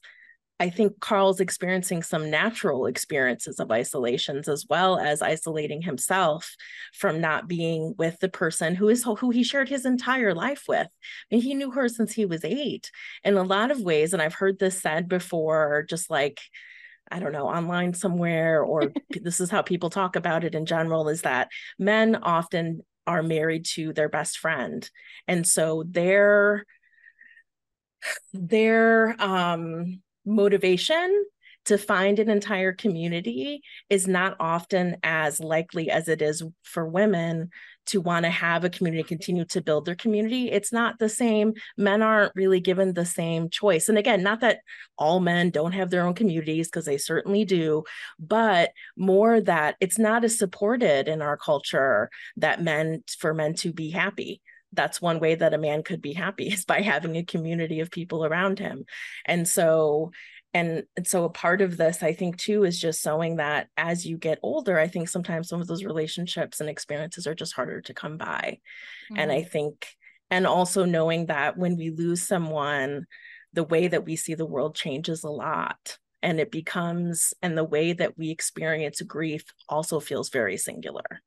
I think Carl's experiencing some natural experiences of isolations as well as isolating himself from not being with the person who is who he shared his entire life with. I mean, he knew her since he was eight in a lot of ways. And I've heard this said before, just like I don't know, online somewhere, or this is how people talk about it in general, is that men often are married to their best friend. And so their their um, motivation to find an entire community is not often as likely as it is for women to want to have a community continue to build their community. It's not the same. Men aren't really given the same choice. And again not that all men don't have their own communities because they certainly do but more that it's not as supported in our culture that men for men to be happy that's one way that a man could be happy is by having a community of people around him. And so and, and so a part of this i think too is just showing that as you get older i think sometimes some of those relationships and experiences are just harder to come by. Mm-hmm. and i think and also knowing that when we lose someone the way that we see the world changes a lot and it becomes and the way that we experience grief also feels very singular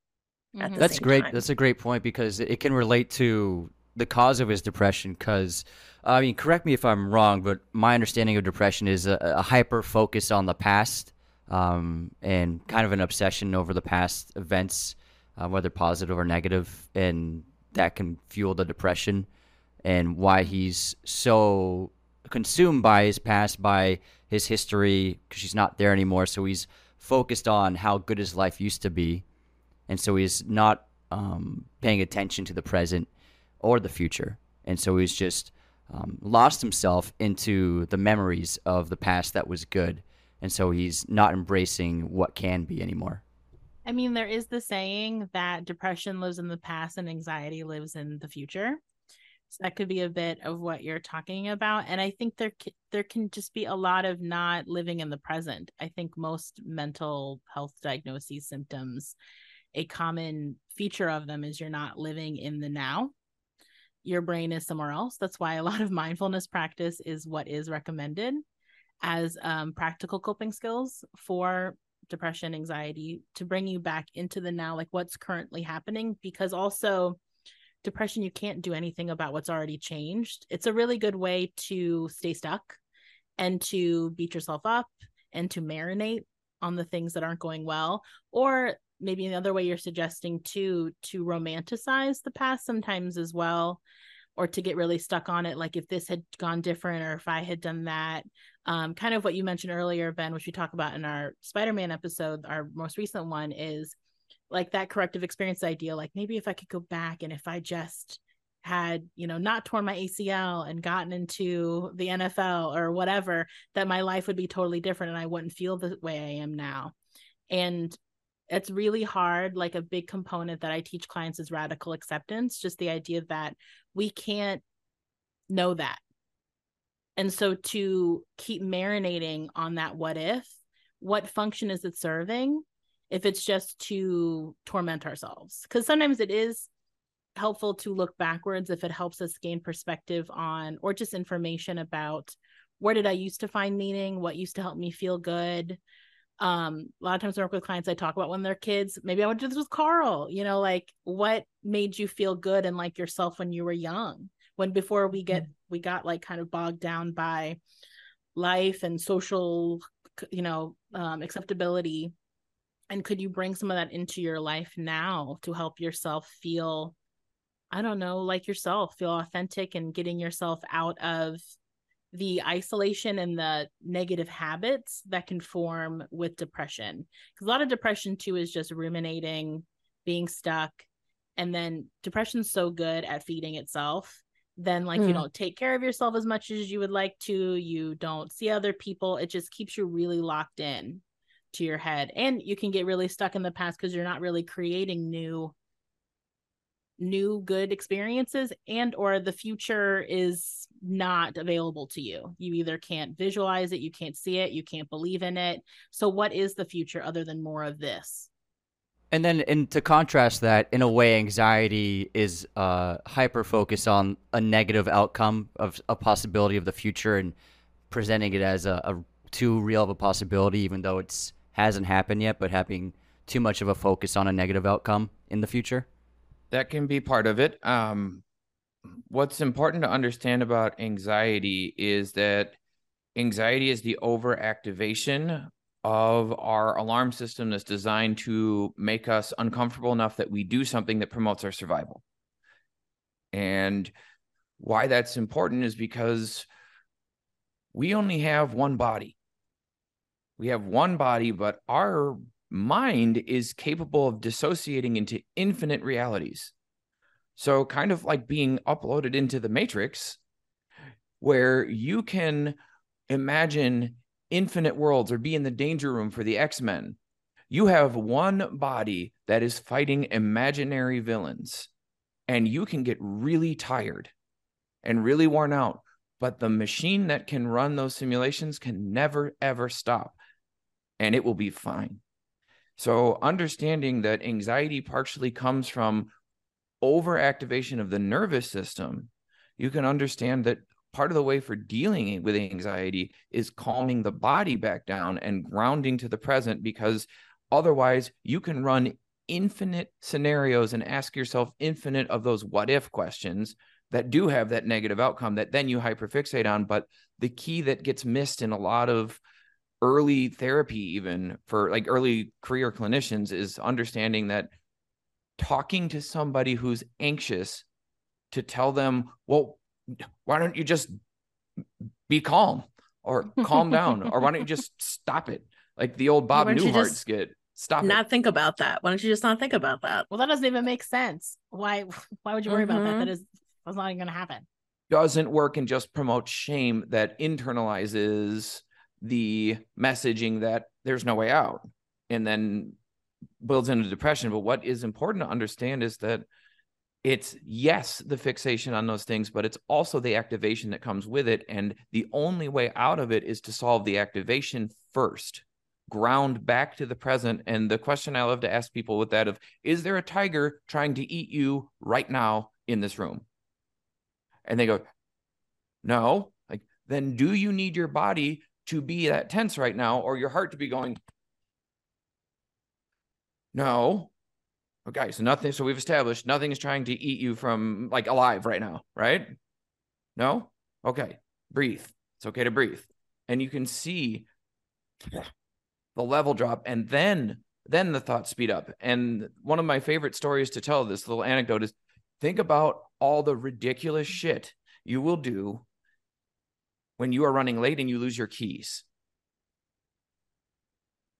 mm-hmm. that's great time. that's a great point because it can relate to the cause of his depression because I mean, correct me if I'm wrong, but my understanding of depression is a, a hyper focus on the past um, and kind of an obsession over the past events, uh, whether positive or negative, and that can fuel the depression. And why he's so consumed by his past, by his history, because she's not there anymore. So he's focused on how good his life used to be, and so he's not um, paying attention to the present or the future. And so he's just um, lost himself into the memories of the past that was good. And so he's not embracing what can be anymore. I mean, there is the saying that depression lives in the past and anxiety lives in the future. So that could be a bit of what you're talking about. And I think there there can just be a lot of not living in the present. I think most mental health diagnoses symptoms, a common feature of them is you're not living in the now your brain is somewhere else. That's why a lot of mindfulness practice is what is recommended as um, practical coping skills for depression, anxiety to bring you back into the now, like what's currently happening. Because also, depression, you can't do anything about what's already changed. It's a really good way to stay stuck and to beat yourself up and to marinate on the things that aren't going well or maybe another way you're suggesting too to romanticize the past sometimes as well or to get really stuck on it like if this had gone different or if i had done that. Um, kind of what you mentioned earlier ben which we talk about in our spider-man episode our most recent one is like that corrective experience idea like maybe if i could go back and if i just had you know not torn my acl and gotten into the nfl or whatever that my life would be totally different and i wouldn't feel the way i am now. And it's really hard like a big component that i teach clients is radical acceptance just the idea that we can't know that. And so to keep marinating on that what if what function is it serving if it's just to torment ourselves? Because sometimes it is helpful to look backwards if it helps us gain perspective on or just information about where did i used to find meaning? What used to help me feel good um a lot of times when I work with clients I talk about when they're kids maybe I would do this with Carl you know like what made you feel good and like yourself when you were young when before we get mm-hmm. we got like kind of bogged down by life and social you know um acceptability and could you bring some of that into your life now to help yourself feel I don't know like yourself feel authentic and getting yourself out of the isolation and the negative habits that can form with depression. Because a lot of depression too is just ruminating, being stuck. And then depression's so good at feeding itself. Then, like, mm. you don't take care of yourself as much as you would like to. You don't see other people. It just keeps you really locked in to your head. And you can get really stuck in the past because you're not really creating new new good experiences and or the future is not available to you. You either can't visualize it you can't see it you can't believe in it. So what is the future other than more of this? And then and to contrast that in a way anxiety is uh hyper focus on a negative outcome of a possibility of the future and presenting it as a, a too real of a possibility even though it's hasn't happened yet but having too much of a focus on a negative outcome in the future that can be part of it. Um, what's important to understand about anxiety is that anxiety is the overactivation of our alarm system that's designed to make us uncomfortable enough that we do something that promotes our survival. And why that's important is because we only have one body. We have one body, but our mind is capable of dissociating into infinite realities. So, kind of like being uploaded into the matrix, where you can imagine infinite worlds or be in the danger room for the X Men. You have one body that is fighting imaginary villains, and you can get really tired and really worn out. But the machine that can run those simulations can never, ever stop, and it will be fine. So, understanding that anxiety partially comes from overactivation of the nervous system, you can understand that part of the way for dealing with anxiety is calming the body back down and grounding to the present because otherwise you can run infinite scenarios and ask yourself infinite of those what if questions that do have that negative outcome that then you hyperfixate on but the key that gets missed in a lot of early therapy even for like early career clinicians is understanding that talking to somebody who's anxious to tell them well why don't you just be calm or calm down or why don't you just stop it like the old bob newhart skit stop not it. think about that why don't you just not think about that Well, that doesn't even make sense. Why? Why would you worry about that? That mm-hmm. is that's not even going to happen. doesn't work and just promotes shame that internalizes the messaging that there's no way out and then builds into depression. But what is important to understand is that it's yes, the fixation on those things, but it's also the activation that comes with it. And the only way out of it is to solve the activation first, ground back to the present. And the question I love to ask people with that of is there a tiger trying to eat you right now in this room? And they go, no. Like, then do you need your body to be that tense right now or your heart to be going, no. Okay, so nothing. So we've established nothing is trying to eat you from like alive right now, right? No? Okay, breathe. It's okay to breathe. And you can see the level drop and then then the thoughts speed up. And one of my favorite stories to tell this little anecdote is think about all the ridiculous shit you will do when you are running late and you lose your keys.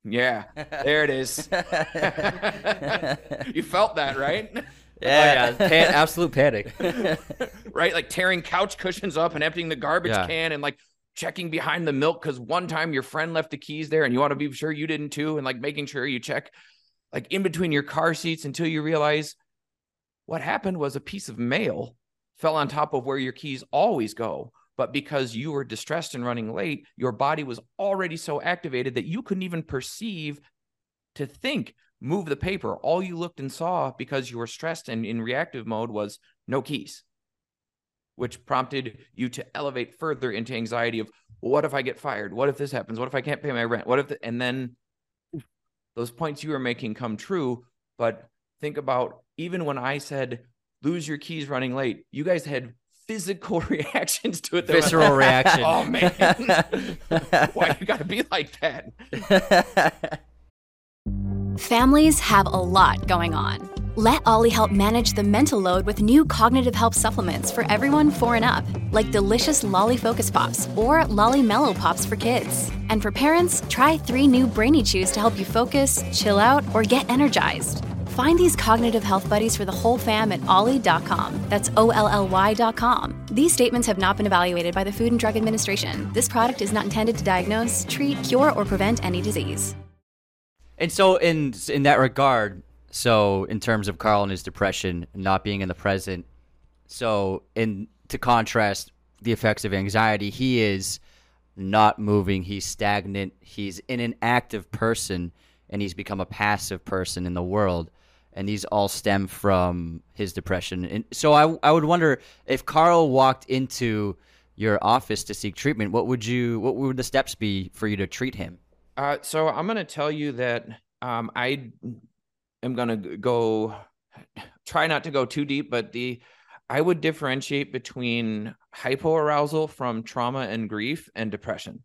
Yeah, there it is. you felt that, right? Yeah, yeah, pan- absolute panic. right? Like tearing couch cushions up and emptying the garbage Yeah. can and like checking behind the milk because one time your friend left the keys there and you want to be sure you didn't too. And like making sure you check like in between your car seats until you realize what happened was a piece of mail fell on top of where your keys always go. But because you were distressed and running late, your body was already so activated that you couldn't even perceive to think, move the paper. All you looked and saw because you were stressed and in reactive mode was no keys, which prompted you to elevate further into anxiety of what if I get fired? What if this happens? What if I can't pay my rent? What if, the, and then those points you were making come true. But think about even when I said, lose your keys running late, you guys had physical reactions to it. Visceral reaction. Oh man, why you gotta be like that? Families have a lot going on. Let OLLY help manage the mental load with new cognitive help supplements for everyone four and up, like delicious Lolly Focus Pops or Lolly Mellow Pops for kids. And for parents, try three new Brainy Chews to help you focus, chill out, or get energized. Find these cognitive health buddies for the whole fam at olly.com. That's O L L Y.com. These statements have not been evaluated by the Food and Drug Administration. This product is not intended to diagnose, treat, cure, or prevent any disease. And so in in that regard, so in terms of Carl and his depression not being in the present, so in to contrast the effects of anxiety, he is not moving, he's stagnant, he's an inactive person and he's become a passive person in the world. And these all stem from his depression. And so I I would wonder if Carl walked into your office to seek treatment, what would you what would the steps be for you to treat him? Uh, so I'm going to tell you that um, I am going to go try not to go too deep, but the I would differentiate between hypoarousal from trauma and grief and depression.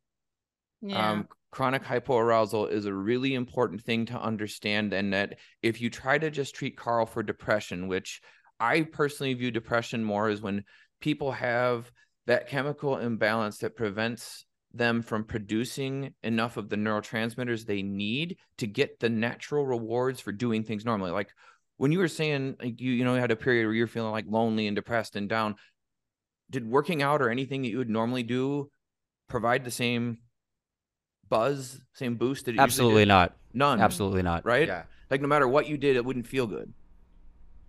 Yeah. Um, chronic hypoarousal is a really important thing to understand, and that if you try to just treat Carl for depression, which I personally view depression more as when people have that chemical imbalance that prevents them from producing enough of the neurotransmitters they need to get the natural rewards for doing things normally. Like when you were saying like you you know you had a period where you're feeling like lonely and depressed and down, did working out or anything that you would normally do provide the same buzz, same boost that it Absolutely did? not. None. Absolutely not. Right? Yeah. Like no matter what you did, it wouldn't feel good.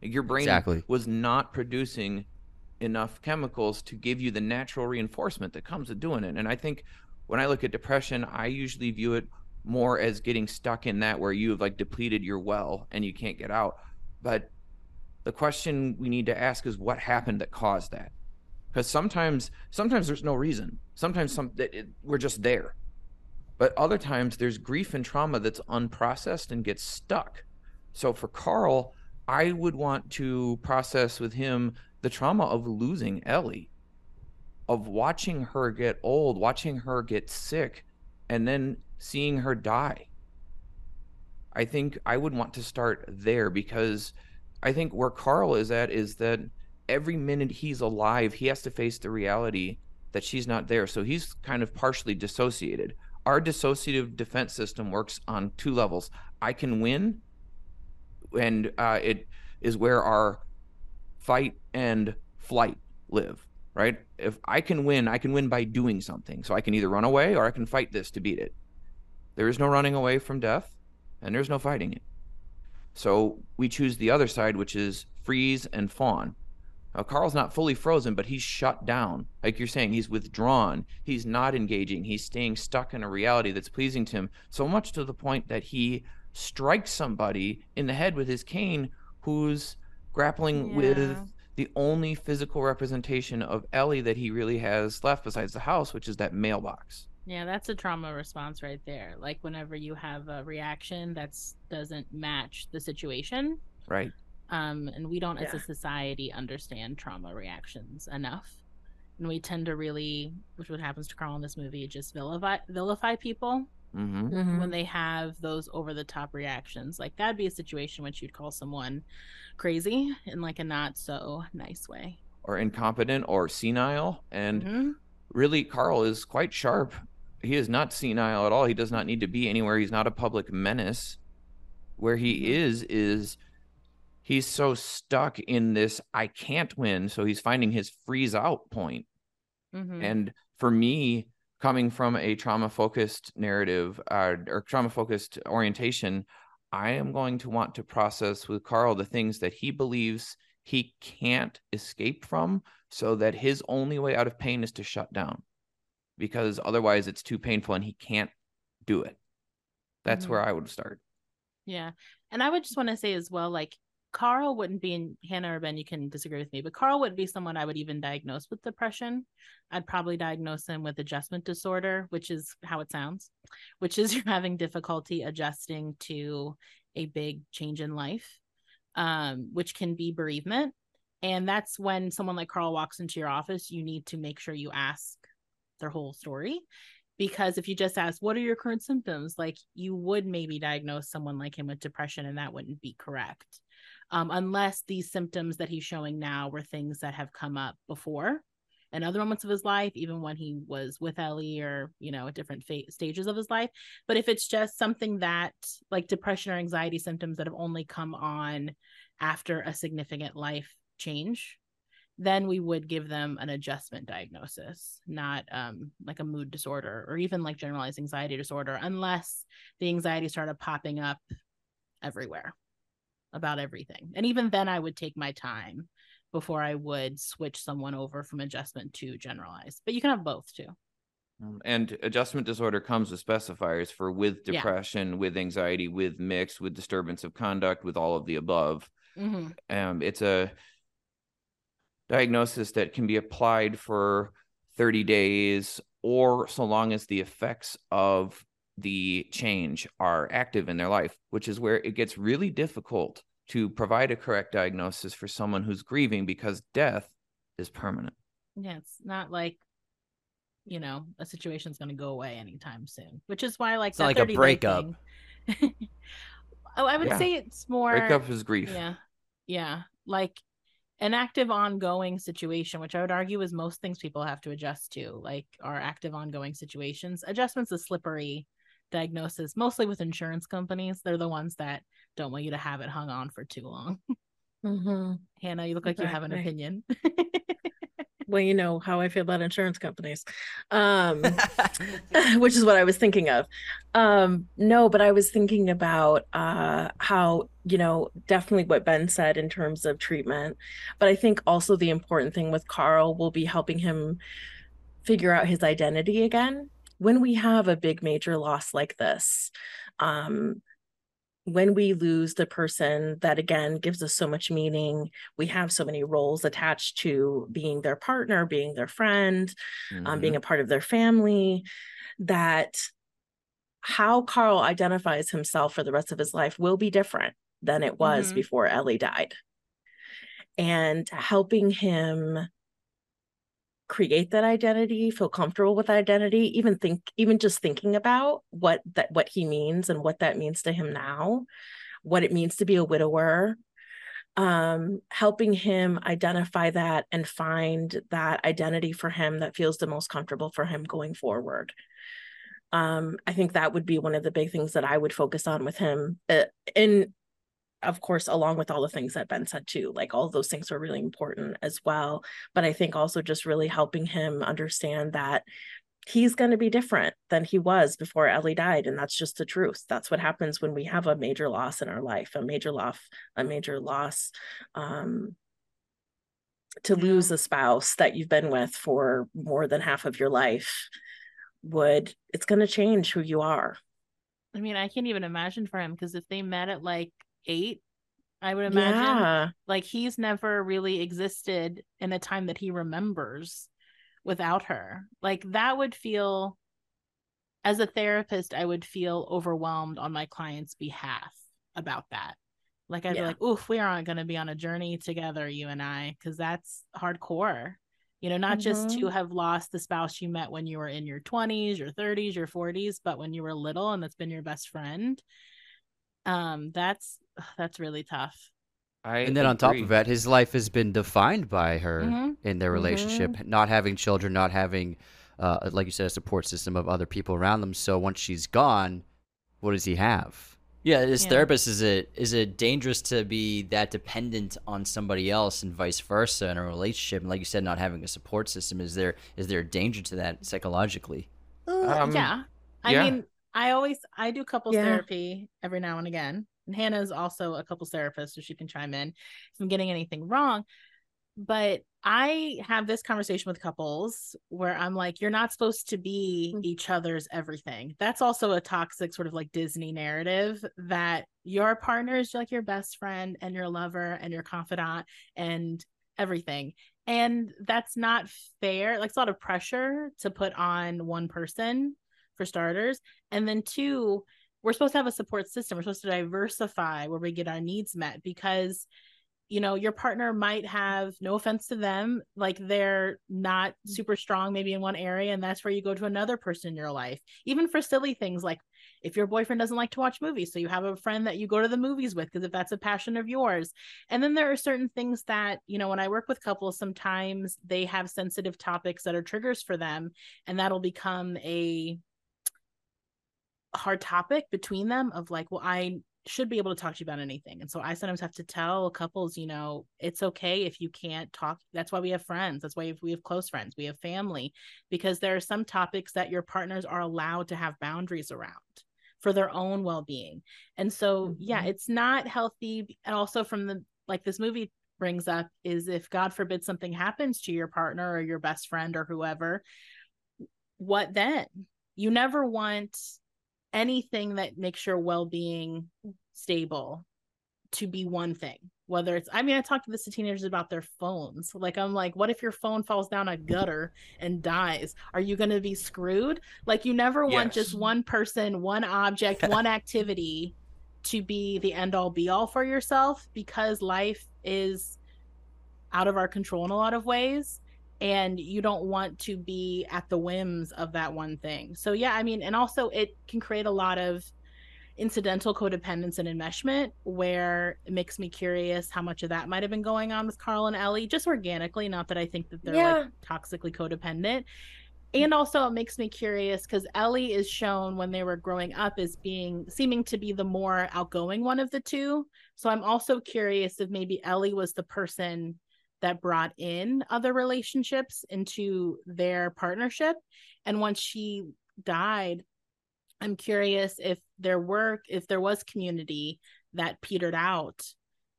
Like, your brain Exactly. was not producing enough chemicals to give you the natural reinforcement that comes with doing it. And I think when I look at depression, I usually view it more as getting stuck in that where you have like depleted your well and you can't get out. But the question we need to ask is what happened that caused that? Because sometimes, sometimes there's no reason. Sometimes some that it, we're just there. But other times there's grief and trauma that's unprocessed and gets stuck. So for Carl, I would want to process with him the trauma of losing Ellie, of watching her get old, watching her get sick, and then seeing her die. I think I would want to start there because I think where Carl is at is that every minute he's alive, he has to face the reality that she's not there. So he's kind of partially dissociated. Our dissociative defense system works on two levels. I can win, and uh, it is where our fight and flight live, right? If I can win, I can win by doing something. So I can either run away or I can fight this to beat it. There is no running away from death, and there's no fighting it. So we choose the other side, which is freeze and fawn. Now, Carl's not fully frozen, but he's shut down. Like you're saying, he's withdrawn. He's not engaging. He's staying stuck in a reality that's pleasing to him, so much to the point that he strikes somebody in the head with his cane who's grappling with the only physical representation of Ellie that he really has left besides the house, which is that mailbox. Yeah, that's a trauma response right there. Like whenever you have a reaction that doesn't match the situation, Right. Um, and we don't as a society understand trauma reactions enough, and we tend to really, which what happens to Carl in this movie, just vilify vilify people Mm-hmm. when they have those over the top reactions. Like that'd be a situation which you'd call someone crazy in like a not so nice way. Or incompetent or senile. And Mhm. really, Carl is quite sharp. He is not senile at all. He does not need to be anywhere. He's not a public menace. Where he Mhm. is, is he's so stuck in this I can't win. So he's finding his freeze out point. Mhm. And for me, coming from a trauma focused narrative uh, or trauma focused orientation, I am going to want to process with Carl the things that he believes he can't escape from so that his only way out of pain is to shut down because otherwise it's too painful and he can't do it. That's Mhm. where I would start. Yeah. And I would just want to say as well, like Carl wouldn't be in Hannah or Ben, you can disagree with me, but Carl would be someone I would even diagnose with depression. I'd probably diagnose him with adjustment disorder, which is how it sounds, which is you're having difficulty adjusting to a big change in life, um, which can be bereavement. And that's when someone like Carl walks into your office, you need to make sure you ask their whole story because if you just ask what are your current symptoms like you would maybe diagnose someone like him with depression and that wouldn't be correct um, unless these symptoms that he's showing now were things that have come up before in other moments of his life even when he was with ellie or you know at different fa- stages of his life. But if it's just something that like depression or anxiety symptoms that have only come on after a significant life change then we would give them an adjustment diagnosis, not um, like a mood disorder or even like generalized anxiety disorder, unless the anxiety started popping up everywhere about everything. And even then, I would take my time before I would switch someone over from adjustment to generalized. But you can have both too. Um, And adjustment disorder comes with specifiers for with Yeah. depression, with anxiety, with mixed, with disturbance of conduct, with all of the above. Mm-hmm. um, it's a diagnosis that can be applied for 30 days or so long as the effects of the change are active in their life, which is where it gets really difficult to provide a correct diagnosis for someone who's grieving because death is permanent. Yeah, it's not like you know a situation's going to go away anytime soon, which is why like It's not that like a breakup. thing- oh, I would Yeah. say it's more Breakup is grief. Yeah. Yeah. Like an active ongoing situation which i would argue is most things people have to adjust to like are active ongoing situations adjustments is slippery diagnosis mostly with insurance companies they're the ones that don't want you to have it hung on for too long Mm-hmm. hannah you look like you have an opinion Well, you know how I feel about insurance companies, um, which is what I was thinking of. Um, no, but I was thinking about uh, how, you know, definitely what Ben said in terms of treatment. But I think also the important thing with Carl will be helping him figure out his identity again. When we have a big major loss like this, um, when we lose the person that again gives us so much meaning, we have so many roles attached to being their partner, being their friend, um, being a part of their family, that how Carl identifies himself for the rest of his life will be different than it was Mhm. before Ellie died. And helping him create that identity, feel comfortable with identity, even think even just thinking about what that what he means and what that means to him now, what it means to be a widower, um helping him identify that and find that identity for him that feels the most comfortable for him going forward. Um i think that would be one of the big things that i would focus on with him uh, and of course along with all the things that ben said too like all those things were really important as well but i think also just really helping him understand that he's going to be different than he was before Ellie died and that's just the truth. That's what happens when we have a major loss in our life a major loss a major loss um to lose a spouse that you've been with for more than half of your life would it's going to change who you are. I mean i can't even imagine for him because if they met at like eight i would imagine. Yeah. Like he's never really existed in a time that he remembers without her. Like that would feel as a therapist i would feel overwhelmed on my client's behalf about that. Like i'd be like oof we aren't going to be on a journey together you and i because that's hardcore. You know not just to have lost the spouse you met when you were in your 20s your 30s your 40s but when you were little and that's been your best friend. Um that's that's really tough I and then on top of that, his life has been defined by her Mhm. in their relationship, not having children, not having, uh, like you said, a support system of other people around them. So once she's gone, what does he have? Yeah, as Yeah. therapist, is it is it dangerous to be that dependent on somebody else and vice versa in a relationship? And like you said, not having a support system is there is there a danger to that psychologically? Um, yeah. I yeah. mean, I always I do couples Yeah. therapy every now and again. And Hannah is also a couple therapist, so she can chime in if I'm getting anything wrong. But I have this conversation with couples where I'm like, you're not supposed to be Mm. each other's everything. That's also a toxic sort of like Disney narrative that your partner is like your best friend and your lover and your confidant and everything. And that's not fair. Like it's a lot of pressure to put on one person for starters. And then two, we're supposed to have a support system. We're supposed to diversify where we get our needs met because you know your partner might have no offense to them like they're not mm. super strong maybe in one area and that's where you go to another person in your life. Even for silly things like if your boyfriend doesn't like to watch movies so you have a friend that you go to the movies with because if that's a passion of yours. And then there are certain things that you know when i work with couples sometimes they have sensitive topics that are triggers for them and that'll become a hard topic between them of like well i should be able to talk to you about anything. And so i sometimes have to tell couples you know it's okay if you can't talk. That's why we have friends. That's why we have close friends. We have family because there are some topics that your partners are allowed to have boundaries around for their own well-being. And so yeah Mhm. it's not healthy. And also from the like this movie brings up is if god forbid something happens to your partner or your best friend or whoever what then? You never want anything that makes your well-being stable to be one thing. Whether it's i mean i talk to this to teenagers about their phones. Like i'm like what if your phone falls down a gutter and dies? Are you going to be screwed? Like you never want just one person one object one activity to be the end all be all for yourself because life is out of our control in a lot of ways and you don't want to be at the whims of that one thing. So yeah, I mean, and also it can create a lot of incidental codependence and enmeshment where it makes me curious how much of that might have been going on with Carl and Ellie just organically not that I think that they're Yeah. like toxically codependent and also it makes me curious because Ellie is shown when they were growing up as being seeming to be the more outgoing one of the two so I'm also curious if maybe Ellie was the person that brought in other relationships into their partnership. And once she died i'm curious if there were if there was community that petered out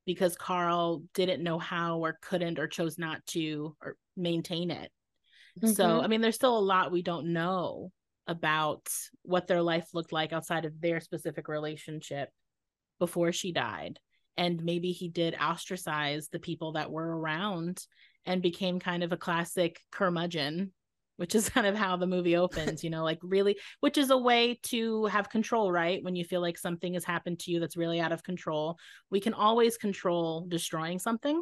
because carl didn't know how or couldn't or chose not to or maintain it. So Mhm. i mean there's still a lot we don't know about what their life looked like outside of their specific relationship before she died and maybe he did ostracize the people that were around and became kind of a classic curmudgeon which is kind of how the movie opens you know like really which is a way to have control right? When you feel like something has happened to you that's really out of control we can always control destroying something.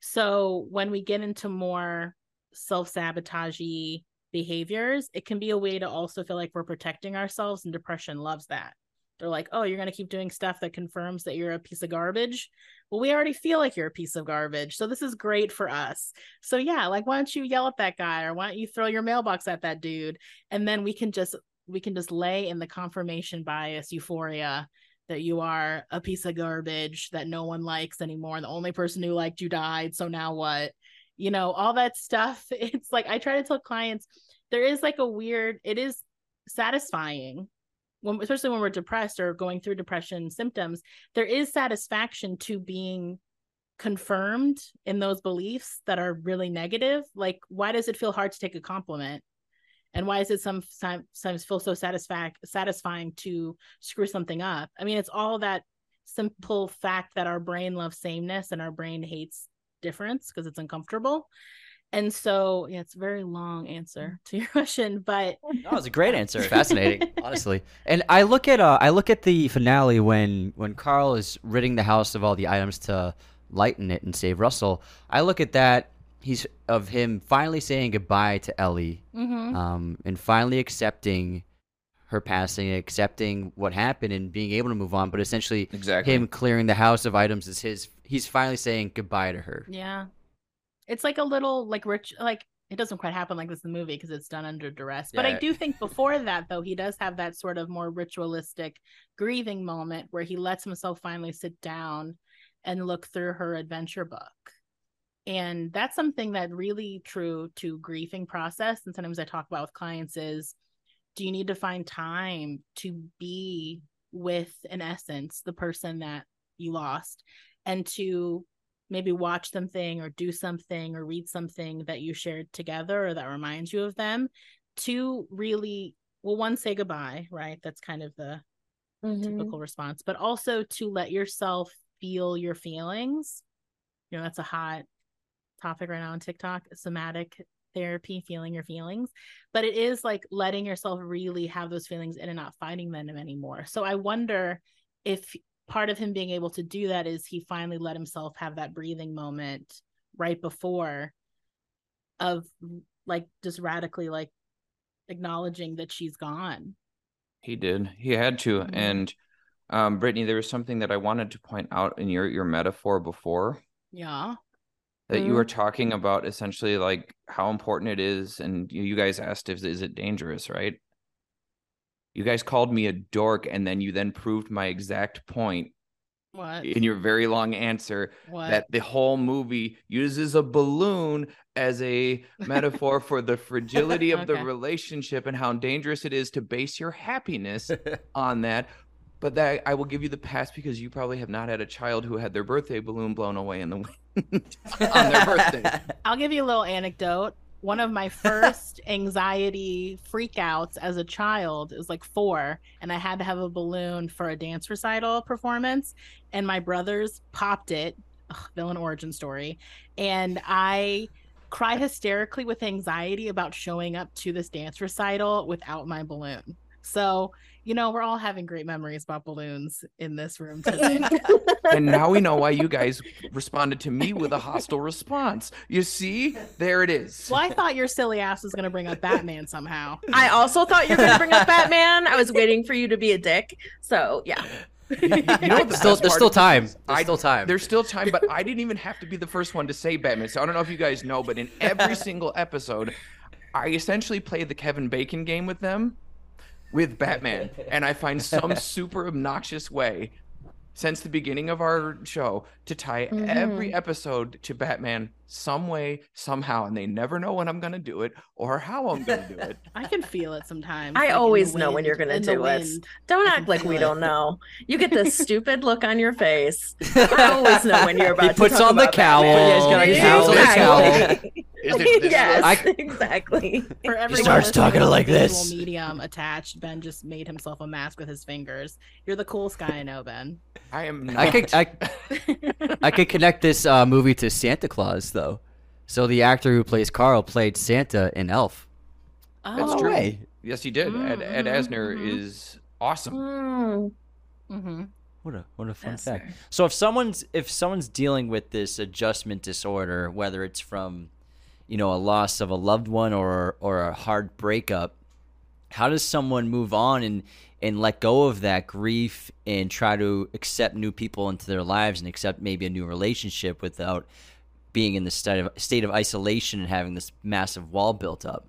So when we get into more self-sabotagey behaviors it can be a way to also feel like we're protecting ourselves and depression loves that they're like oh you're going to keep doing stuff that confirms that you're a piece of garbage? Well we already feel like you're a piece of garbage so this is great for us. So yeah like why don't you yell at that guy or why don't you throw your mailbox at that dude and then we can just we can just lay in the confirmation bias euphoria that you are a piece of garbage that no one likes anymore the only person who liked you died so now what? You know all that stuff. It's like i try to tell clients there is like a weird it is satisfying when especially when we're depressed or going through depression symptoms there is satisfaction to being confirmed in those beliefs that are really negative. Like why does it feel hard to take a compliment? And why is it some sometimes feel so satisfac- satisfying to screw something up? I mean it's all that simple fact that our brain loves sameness and our brain hates difference because it's uncomfortable and so yeah it's a very long answer to your question but No, it's a great answer. fascinating, honestly. And I look at uh, I look at the finale when when Carl is ridding the house of all the items to lighten it and save Russell. I look at that he's of him finally saying goodbye to Ellie, mhm. um, and finally accepting her passing, accepting what happened, and being able to move on. But essentially, Exactly. him clearing the house of items is his. He's finally saying goodbye to her. Yeah. It's like a little like rich like it doesn't quite happen like this in the movie because it's done under duress. But I do think before that though he does have that sort of more ritualistic grieving moment where he lets himself finally sit down and look through her adventure book. And that's something that really true to grieving process and sometimes I talk about with clients is do you need to find time to be with in essence the person that you lost and to maybe watch something or do something or read something that you shared together or that reminds you of them to really well one say goodbye right? That's kind of the Mhm. typical response but also to let yourself feel your feelings. You know that's a hot topic right now on tiktok somatic therapy feeling your feelings but it is like letting yourself really have those feelings in and not fighting them anymore. So i wonder if part of him being able to do that is he finally let himself have that breathing moment right before of like just radically like acknowledging that she's gone He did. He had to. Mhm. And um, Brittany, there was something that I wanted to point out in your your metaphor before yeah that you were talking about essentially like how important it is, and you, you guys asked if is it dangerous, right? You guys called me a dork, and then you then proved my exact point what in your very long answer what that the whole movie uses a balloon as a metaphor for the fragility of the relationship and how dangerous it is to base your happiness on that. But that I will give you the pass because you probably have not had a child who had their birthday balloon blown away in the wind on their birthday. I'll give you a little anecdote. One of my first anxiety freakouts as a child is like four, and I had to have a balloon for a dance recital performance, and my brothers popped it. Ugh, villain origin story, and I cried hysterically with anxiety about showing up to this dance recital without my balloon. So, you know, we're all having great memories about balloons in this room today. and now we know why you guys responded to me with a hostile response. You see, there it is. well, I thought your silly ass was going to bring up Batman somehow. I also thought you were going to bring up Batman. I was waiting for you to be a dick. So, yeah. You, you know the Still, there's still is? time. I- still time. There's still time, but I didn't even have to be the first one to say Batman. So I don't know if you guys know, but in every single episode, I essentially play the Kevin Bacon game with them with Batman. And I find some super obnoxious way since the beginning of our show to tie every mm-hmm. episode to Batman some way, somehow. And they never know when I'm going to do it or how I'm going to do it. I can feel it sometimes. I like, in the always know when you're gonna do it. wind. Don't act like we it. don't know. You get this stupid look on your face. I always know when you're about to puts talk on the about cowl. Yeah, he's got a cowl, Exactly. Is it this yes, I- exactly. For everyone starts talking like this. Medium attached. Ben just made himself a mask with his fingers. You're the coolest guy I know, Ben. I am not. I could I, I could connect this uh, movie to Santa Claus though. So the actor who plays Carl played Santa in Elf. Oh, That's true. way. Yes, he did. Ed, Ed Mhm, Asner mhm. is awesome. Mm. hmm What a what a fun Yes, fact. sir. So if someone's if someone's dealing with this adjustment disorder, whether it's from, you know, a loss of a loved one or or a hard breakup, how does someone move on and and let go of that grief and try to accept new people into their lives and accept maybe a new relationship without being in the state of state of isolation and having this massive wall built up?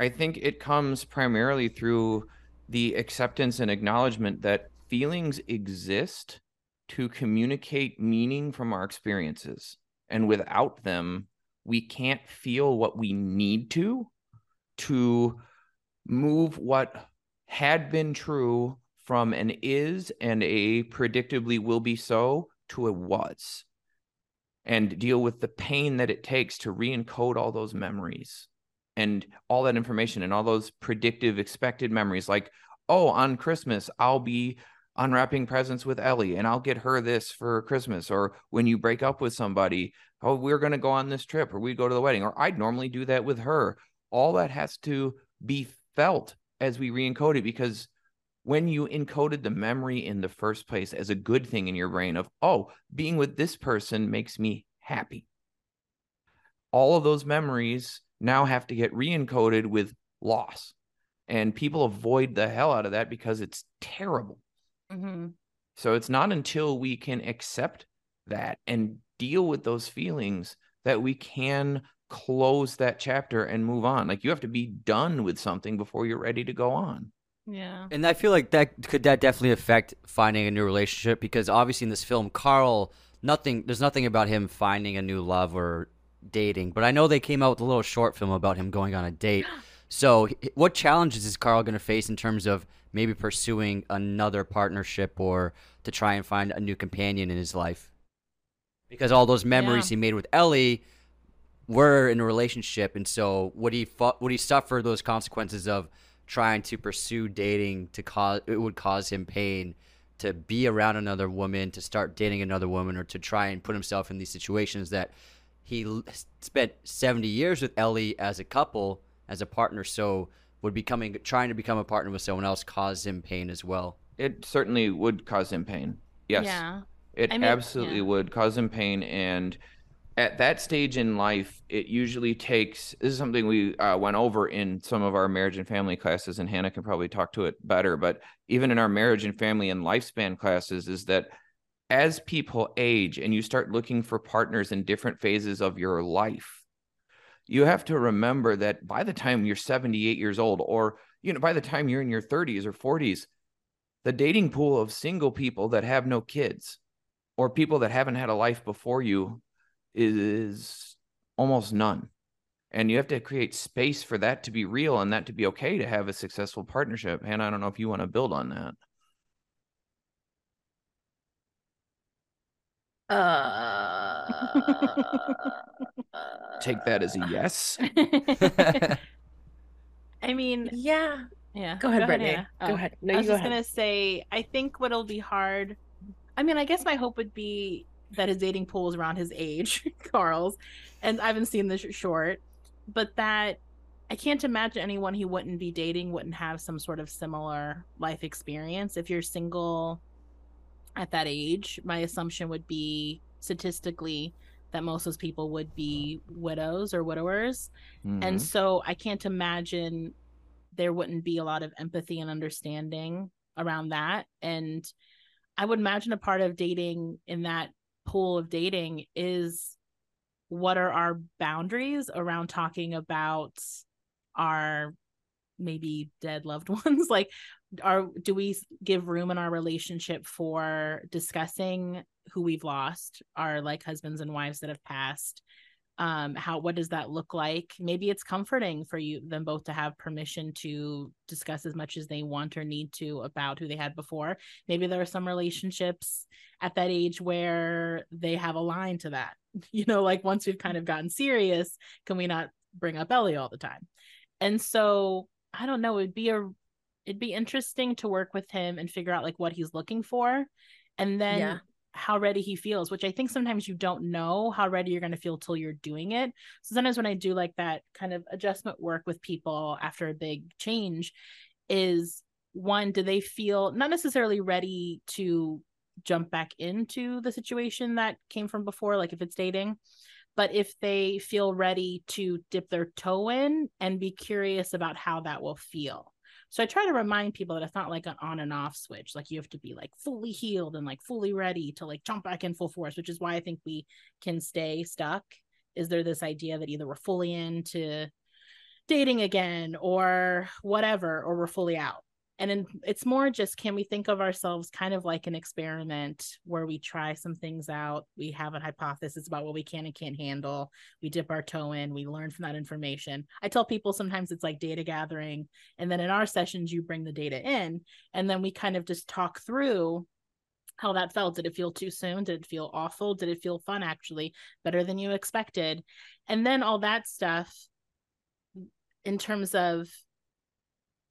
I think it comes primarily through the acceptance and acknowledgement that feelings exist to communicate meaning from our experiences. And without them, we can't feel what we need to to move what had been true from an is and a predictably will be so to a was. And deal with the pain that it takes to re-encode all those memories and all that information and all those predictive expected memories like oh on christmas i'll be unwrapping presents with ellie and i'll get her this for christmas or when you break up with somebody oh we're going to go on this trip or we go to the wedding or i'd normally do that with her. All that has to be felt as we re-encode it because when you encoded the memory in the first place as a good thing in your brain of oh being with this person makes me happy. All of those memories now have to get re-encoded with loss. And people avoid the hell out of that because it's terrible. Hmm so it's not until we can accept that and deal with those feelings that we can close that chapter and move on like you have to be done with something before you're ready to go on Yeah. And I feel like that could that definitely affect finding a new relationship because obviously in this film, Carl, nothing there's nothing about him finding a new love or dating. But I know they came out with a little short film about him going on a date. So, what challenges is Carl going to face in terms of maybe pursuing another partnership or to try and find a new companion in his life? Because all those memories Yeah. he made with Ellie were in a relationship, and so would he fu- would he suffer those consequences of trying to pursue dating to cause it would cause him pain to be around another woman, to start dating another woman, or to try and put himself in these situations that he l- spent 70 years with Ellie as a couple, as a partner. So would becoming trying to become a partner with someone else cause him pain as well? it certainly would cause him pain yes Yeah. It I mean, absolutely yeah. would cause him pain. And at that stage in life, it usually takes this is something we uh, went over in some of our marriage and family classes, and Hannah can probably talk to it better. But even in our marriage and family and lifespan classes, is that as people age and you start looking for partners in different phases of your life, you have to remember that by the time you're 78 years old, or you know, by the time you're in your 30s or 40s, the dating pool of single people that have no kids or people that haven't had a life before you is almost none. And you have to create space for that to be real and that to be okay to have a successful partnership. And I don't know if you want to build on that. Uh, Take that as a yes. I mean, yeah. yeah. Go ahead, Brittany. Hannah. Go Oh, ahead. No, I was go just gonna say, I think what'll be hard. I mean, I guess my hope would be that his dating pool is around his age, Carl's, and I haven't seen this short, but that I can't imagine anyone he wouldn't be dating wouldn't have some sort of similar life experience. If you're single at that age, my assumption would be statistically that most of those people would be widows or widowers. Mm-hmm. And so I can't imagine there wouldn't be a lot of empathy and understanding around that. And I would imagine a part of dating in that pool of dating is what are our boundaries around talking about our maybe dead loved ones? Like are do we give room in our relationship for discussing who we've lost our like husbands and wives that have passed um how what does that look like? Maybe it's comforting for you them both to have permission to discuss as much as they want or need to about who they had before. Maybe there are some relationships at that age where they have a line to that you know like once we've kind of gotten serious can we not bring up ellie all the time? And so i don't know it'd be a it'd be interesting to work with him and figure out like what he's looking for. And then yeah how ready he feels, which I think sometimes you don't know how ready you're going to feel till you're doing it. So sometimes when I do like that kind of adjustment work with people after a big change, is one, do they feel not necessarily ready to jump back into the situation that came from before, like if it's dating, but if they feel ready to dip their toe in and be curious about how that will feel. So I try to remind people that it's not like an on and off switch. Like you have to be like fully healed and like fully ready to like jump back in full force, which is why I think we can stay stuck. Is there this idea that either we're fully into dating again or whatever, or we're fully out? And then it's more just can we think of ourselves kind of like an experiment where we try some things out we have a hypothesis about what we can and can't handle we dip our toe in we learn from that information. I tell people sometimes it's like data gathering and then in our sessions you bring the data in and then we kind of just talk through how that felt. Did it feel too soon? Did it feel awful? Did it feel fun actually? Better than you expected. And then all that stuff in terms of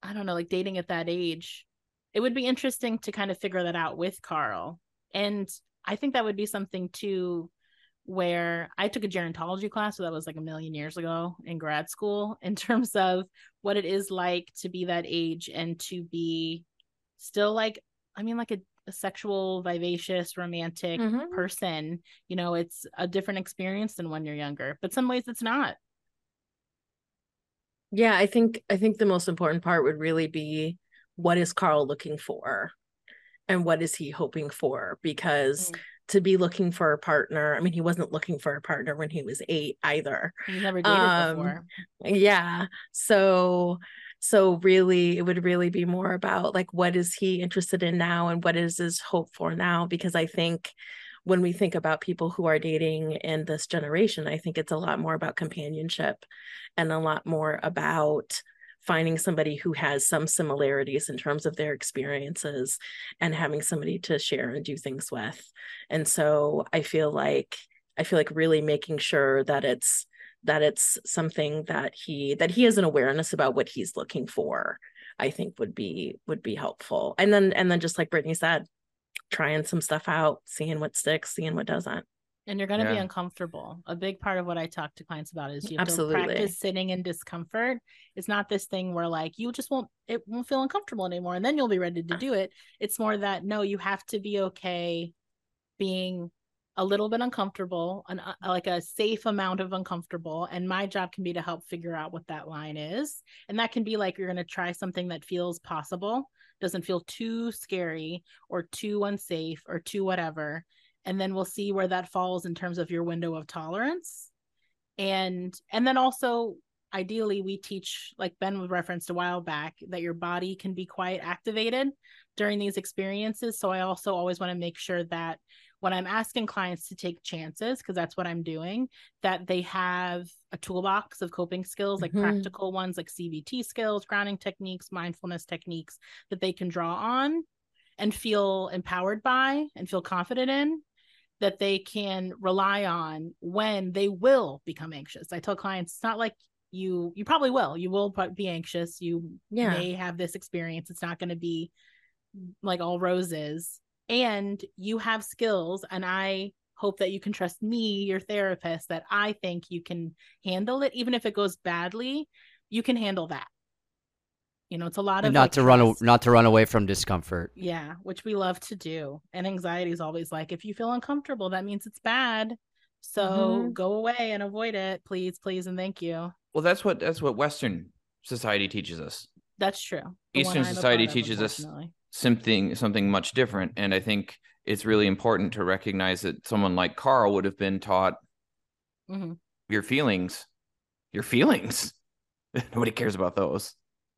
I don't know, like dating at that age, it would be interesting to kind of figure that out with Carl. And I think that would be something too where I took a gerontology class, so that was like a million years ago in grad school, in terms of what it is like to be that age and to be still like, I mean, like a, a sexual, vivacious, romantic mm-hmm. person. You know, it's a different experience than when you're younger, but some ways it's not. Yeah, I think I think the most important part would really be what is Carl looking for and what is he hoping for because mm. to be looking for a partner, I mean he wasn't looking for a partner when he was 8 either. He never dated um, before. Yeah. So so really it would really be more about like what is he interested in now and what is his hope for now because I think when we think about people who are dating in this generation, I think it's a lot more about companionship and a lot more about finding somebody who has some similarities in terms of their experiences and having somebody to share and do things with. And so I feel like I feel like really making sure that it's that it's something that he that he has an awareness about what he's looking for i think would be would be helpful and then and then just like brittany said trying some stuff out, seeing what sticks, seeing what doesn't. And you're going to yeah. be uncomfortable. A big part of what I talk to clients about is you have Absolutely. to practice sitting in discomfort. It's not this thing where like you just won't it won't feel uncomfortable anymore and then you'll be ready to do it. It's more that no, you have to be okay being a little bit uncomfortable, an, uh, like a safe amount of uncomfortable. And my job can be to help figure out what that line is. And that can be like you're going to try something that feels possible doesn't feel too scary or too unsafe or too whatever. And then we'll see where that falls in terms of your window of tolerance. And and then also ideally we teach like ben was referenced a while back that your body can be quite activated during these experiences. So i also always want to make sure that when I'm asking clients to take chances, because that's what I'm doing, that they have a toolbox of coping skills, like mm-hmm. practical ones like CBT skills, grounding techniques, mindfulness techniques that they can draw on and feel empowered by and feel confident in that they can rely on when they will become anxious. I tell clients it's not like you you probably will. You will be anxious. You yeah. may have this experience. It's not going to be like all roses and you have skills and i hope that you can trust me your therapist that i think you can handle it even if it goes badly you can handle that. You know, it's a lot of And not like, to run, not to run away from discomfort. Yeah, which we love to do. And anxiety is always like, if you feel uncomfortable, that means it's bad. So Mhm. go away and avoid it, please, please, and thank you. Well, that's what that's what Western society teaches us. That's true. The Eastern society teaches us unfortunately. Something something much different, and I think it's really important to recognize that someone like Carl would have been taught Mhm. your feelings, your feelings. Nobody cares about those.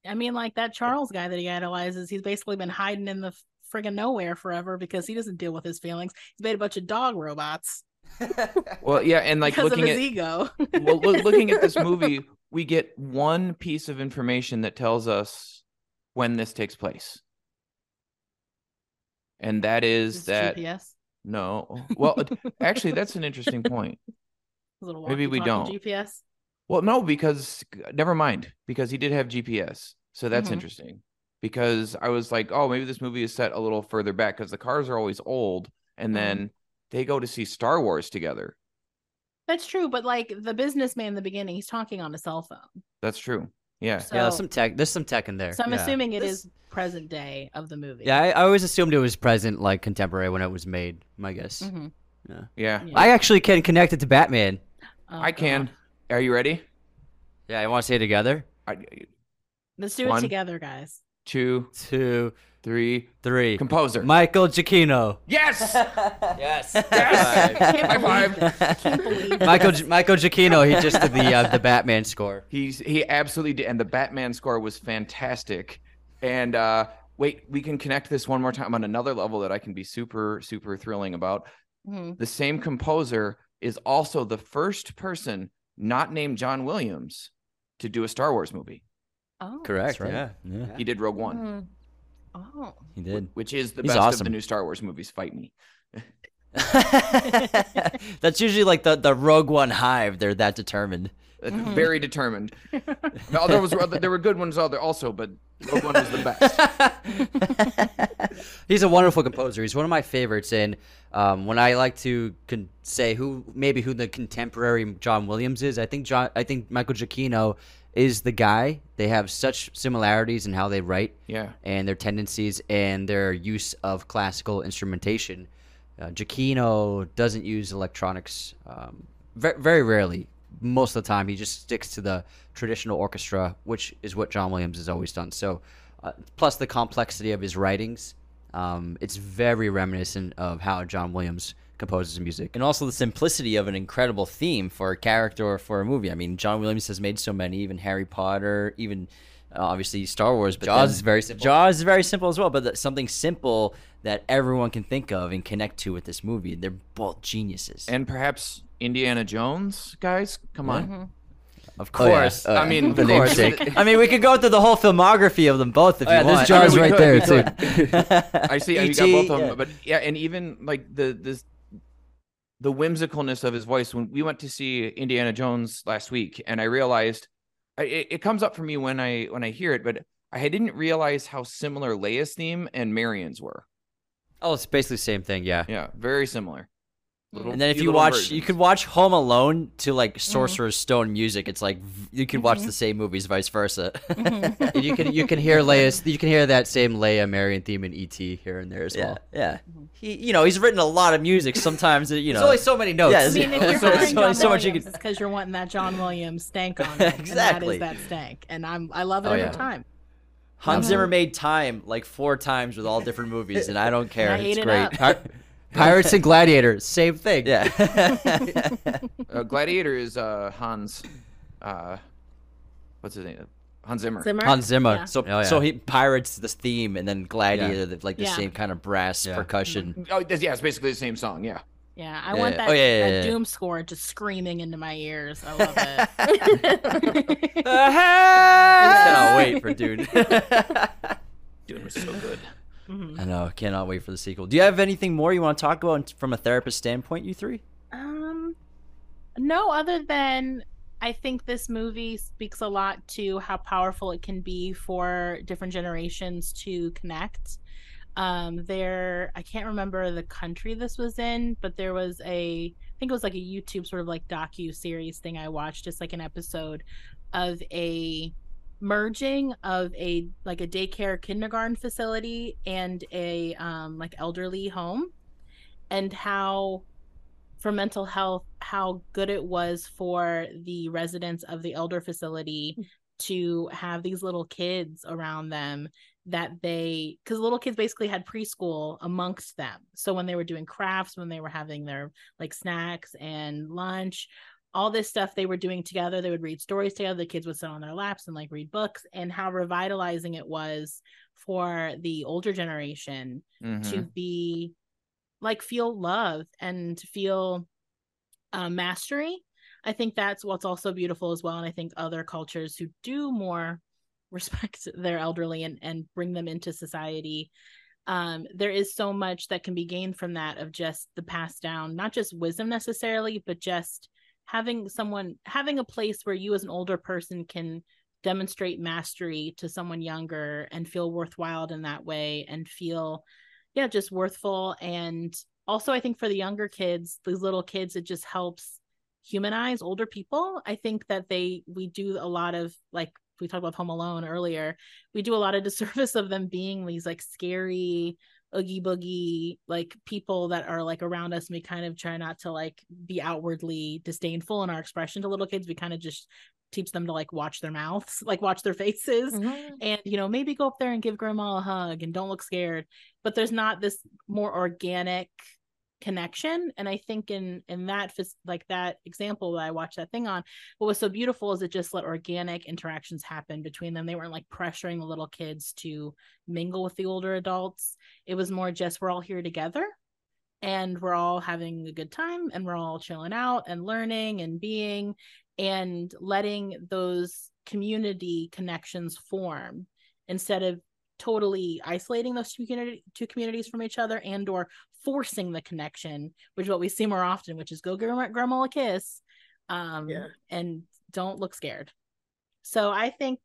I mean, like that Charles guy that he idolizes, he's basically been hiding in the friggin' nowhere forever because he doesn't deal with his feelings. He's made a bunch of dog robots Well, yeah, and like because looking at ego. well, loo- looking at this movie, we get one piece of information that tells us when this takes place. And that is that GPS. no. Well, actually that's an interesting point. Maybe we don't. GPS. Well, no, because never mind, because he did have GPS. So that's Mhm. interesting. Because I was like, oh, maybe this movie is set a little further back because the cars are always old and Mhm. then they go to see Star Wars together. That's true, but like the businessman in the beginning, he's talking on a cell phone. That's true. Yeah. So, yeah, there's some tech. There's some tech in there. so I'm yeah. assuming it This- is present day of the movie. Yeah, I, I always assumed it was present, like contemporary when it was made. My guess. Mhm. Yeah. Yeah. I actually can connect it to Batman. Oh, I can. God. Are you ready? Yeah, I want to say it together. I, Let's do it together, guys. two, Two, three. three. Composer. Michael Giacchino. yes. Yes. Yes. High five. Can't believe Michael this. Gi- Michael Giacchino. He just did the uh, the Batman score. He's he absolutely did, and the Batman score was fantastic. And uh wait, we can connect this one more time on another level that I can be super super thrilling about. Mhm. The same composer is also the first person not named John Williams to do a Star Wars movie. Oh. Correct. right. Yeah. Yeah. He did Rogue One, Mhm. Oh. He did. which is the He's best of the new Star Wars movies. Fight me. That's usually like the the Rogue One hive. They're that determined. Uh, Mhm. Very determined. no, there was there were good ones out there also, but Rogue One was the best. He's a wonderful composer. He's one of my favorites. And um, when I like to con- say who maybe who the contemporary John Williams is, I think John. I think Michael Giacchino is the guy. They have such similarities in how they write Yeah. and their tendencies and their use of classical instrumentation. Uh, Giacchino doesn't use electronics um, ve- very rarely. Most of the time, he just sticks to the traditional orchestra, which is what John Williams has always done. So, uh, plus the complexity of his writings, um, it's very reminiscent of how John Williams composes music. and also the simplicity of an incredible theme for a character or for a movie. I mean, John Williams has made so many, even Harry Potter, even uh, obviously Star Wars. But Jaws then- is very simple. Jaws is very simple as well, but that's something simple that everyone can think of and connect to with this movie. They're both geniuses. And perhaps Indiana Jones, guys. Come on. Mhm. of Oh, yeah. course, Oh, I mean, the of course. namesake. I mean, we could go through the whole filmography of them both if Oh, yeah, you there's want. Jaws I mean, right could- there too. I see. You got both of them, yeah. but yeah, and even like the this the whimsicalness of his voice. When we went to see Indiana Jones last week, and I realized it, it comes up for me when I when I hear it, but I didn't realize how similar Leia's theme and Marion's were. oh, it's basically the same thing. Yeah. Yeah, very similar. Little- And then if you little watch, you could watch Home Alone to like Mm-hmm. Sorcerer's Stone music. It's like you could watch the same movies, vice versa. Mm-hmm. And you can you can hear Leia's you can hear that same Leia Marion theme in ET here and there as yeah, well. yeah. He, you know, he's written a lot of music. Sometimes, you know, There's only so many notes. Yeah, I mean, if There's you're so- hiring so- John so much you can... could- it's because you're wanting that John Williams stank on it. Exactly. And that is that stank. And I'm I love it Oh, every yeah. time. Hans Mhm. Zimmer made time like four times with all different movies, and I don't care. I ate it's it great. Up. Pir- Pirates and Gladiators, same thing. Yeah. uh, Gladiator is uh, Hans. Uh, what's his name? Hans Zimmer. Zimmer. Hans Zimmer. Yeah. So, Oh, yeah. so he pirates this theme, and then Gladiator, the- like the Yeah. same kind of brass Yeah. percussion. Oh, yeah, it's basically the same song. Yeah. Yeah, I Yeah, want that, Oh, yeah, yeah, that yeah, yeah. Dune score just screaming into my ears. I love it. Cannot wait for Dune. Dude was so good. Mhm. I know. I cannot wait for the sequel. Do you have anything more you want to talk about from a therapist standpoint, you three? Um, no, other than I think this movie speaks a lot to how powerful it can be for different generations to connect. Um, there, I can't remember the country this was in, but there was a, I think it was like a YouTube sort of like docu series thing I watched, just like an episode of a merging of a like a daycare kindergarten facility and a um like elderly home and how for mental health how good it was for the residents of the elder facility hmm. to have these little kids around them that they because little kids basically had preschool amongst them so when they were doing crafts when they were having their like snacks and lunch all this stuff they were doing together. They would read stories together. The kids would sit on their laps and like read books, and how revitalizing it was for the older generation mm-hmm. to be like feel love and to feel uh, mastery. I think that's what's also beautiful as well. And I think other cultures who do more respect their elderly and, and bring them into society um, there is so much that can be gained from that of just the passed down, not just wisdom necessarily, but just having someone having a place where you as an older person can demonstrate mastery to someone younger and feel worthwhile in that way and feel yeah just worthful. And also i think for the younger kids these little kids it just helps humanize older people. I think that they we do a lot of like we talked about home alone earlier we do a lot of disservice of them being these like scary oogie boogie like people that are like around us and we kind of try not to like be outwardly disdainful in our expression to little kids we kind of just teach them to like watch their mouths like watch their faces mm-hmm. and you know maybe go up there and give grandma a hug and don't look scared but there's not this more organic connection. And i think in in that like that example that i watched that thing on what was so beautiful is it just let organic interactions happen between them. They weren't like pressuring the little kids to mingle with the older adults. It was more just we're all here together and we're all having a good time and we're all chilling out and learning and being and letting those community connections form instead of totally isolating those two, community, two communities from each other and or forcing the connection which is what we see more often which is go give grandma a kiss um yeah. and don't look scared so i think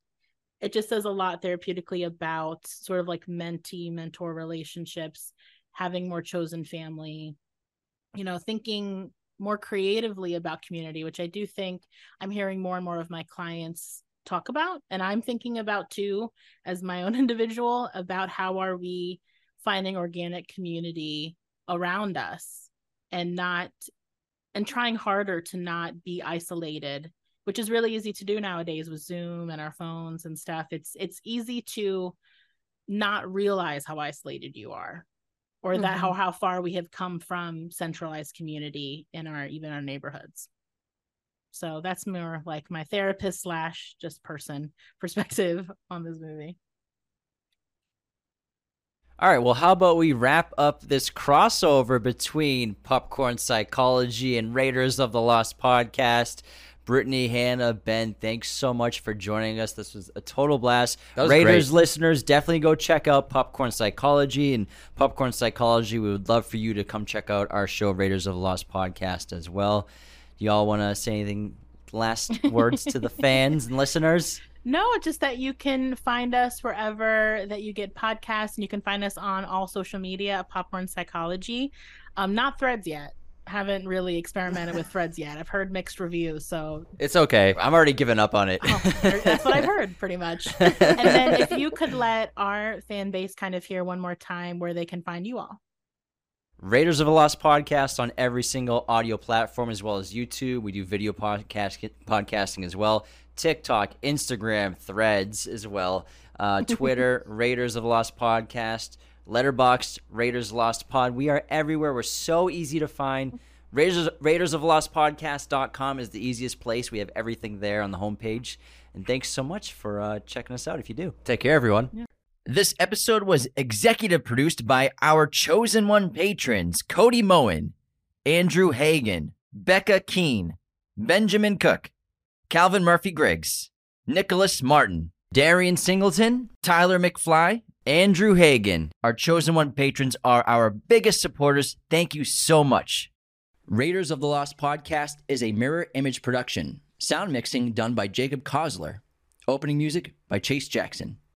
it just says a lot therapeutically about sort of like mentee mentor relationships having more chosen family you know thinking more creatively about community which i do think i'm hearing more and more of my clients talk about and i'm thinking about too as my own individual about how are we finding organic community around us and not and trying harder to not be isolated which is really easy to do nowadays with zoom and our phones and stuff it's it's easy to not realize how isolated you are or mm-hmm. that how how far we have come from centralized community in our even our neighborhoods so that's more like my therapist slash just person perspective on this movie. All right, well, how about we wrap up this crossover between Popcorn Psychology and Raiders of the Lost podcast? Brittany, Hannah, Ben, thanks so much for joining us. This was a total blast. Raiders great. listeners, definitely go check out Popcorn Psychology and Popcorn Psychology. We would love for you to come check out our show, Raiders of the Lost podcast, as well y'all want to say anything last words to the fans and listeners? No, just that you can find us wherever that you get podcasts, and you can find us on all social media at Popcorn Psychology. Um, not Threads yet. Haven't really experimented with Threads yet. I've heard mixed reviews, so it's okay. I'm already giving up on it. oh, that's what I've heard, pretty much. and then if you could let our fan base kind of hear one more time where they can find you all. Raiders of the Lost podcast on every single audio platform as well as YouTube. We do video podcast podcasting as well. TikTok, Instagram, Threads as well. Uh, Twitter, Raiders of the Lost podcast. Letterboxd, Raiders Lost Pod. We are everywhere. We're so easy to find. Raiders, Raiders of the Lost Podcast.com is the easiest place. We have everything there on the homepage. And thanks so much for uh, checking us out if you do. Take care, everyone. Yeah. This episode was executive produced by our chosen one patrons Cody Moen, Andrew Hagan, Becca Keene, Benjamin Cook, Calvin Murphy Griggs, Nicholas Martin, Darian Singleton, Tyler McFly, Andrew Hagan. Our chosen one patrons are our biggest supporters. Thank you so much. Raiders of the Lost podcast is a mirror image production. Sound mixing done by Jacob Kosler. Opening music by Chase Jackson.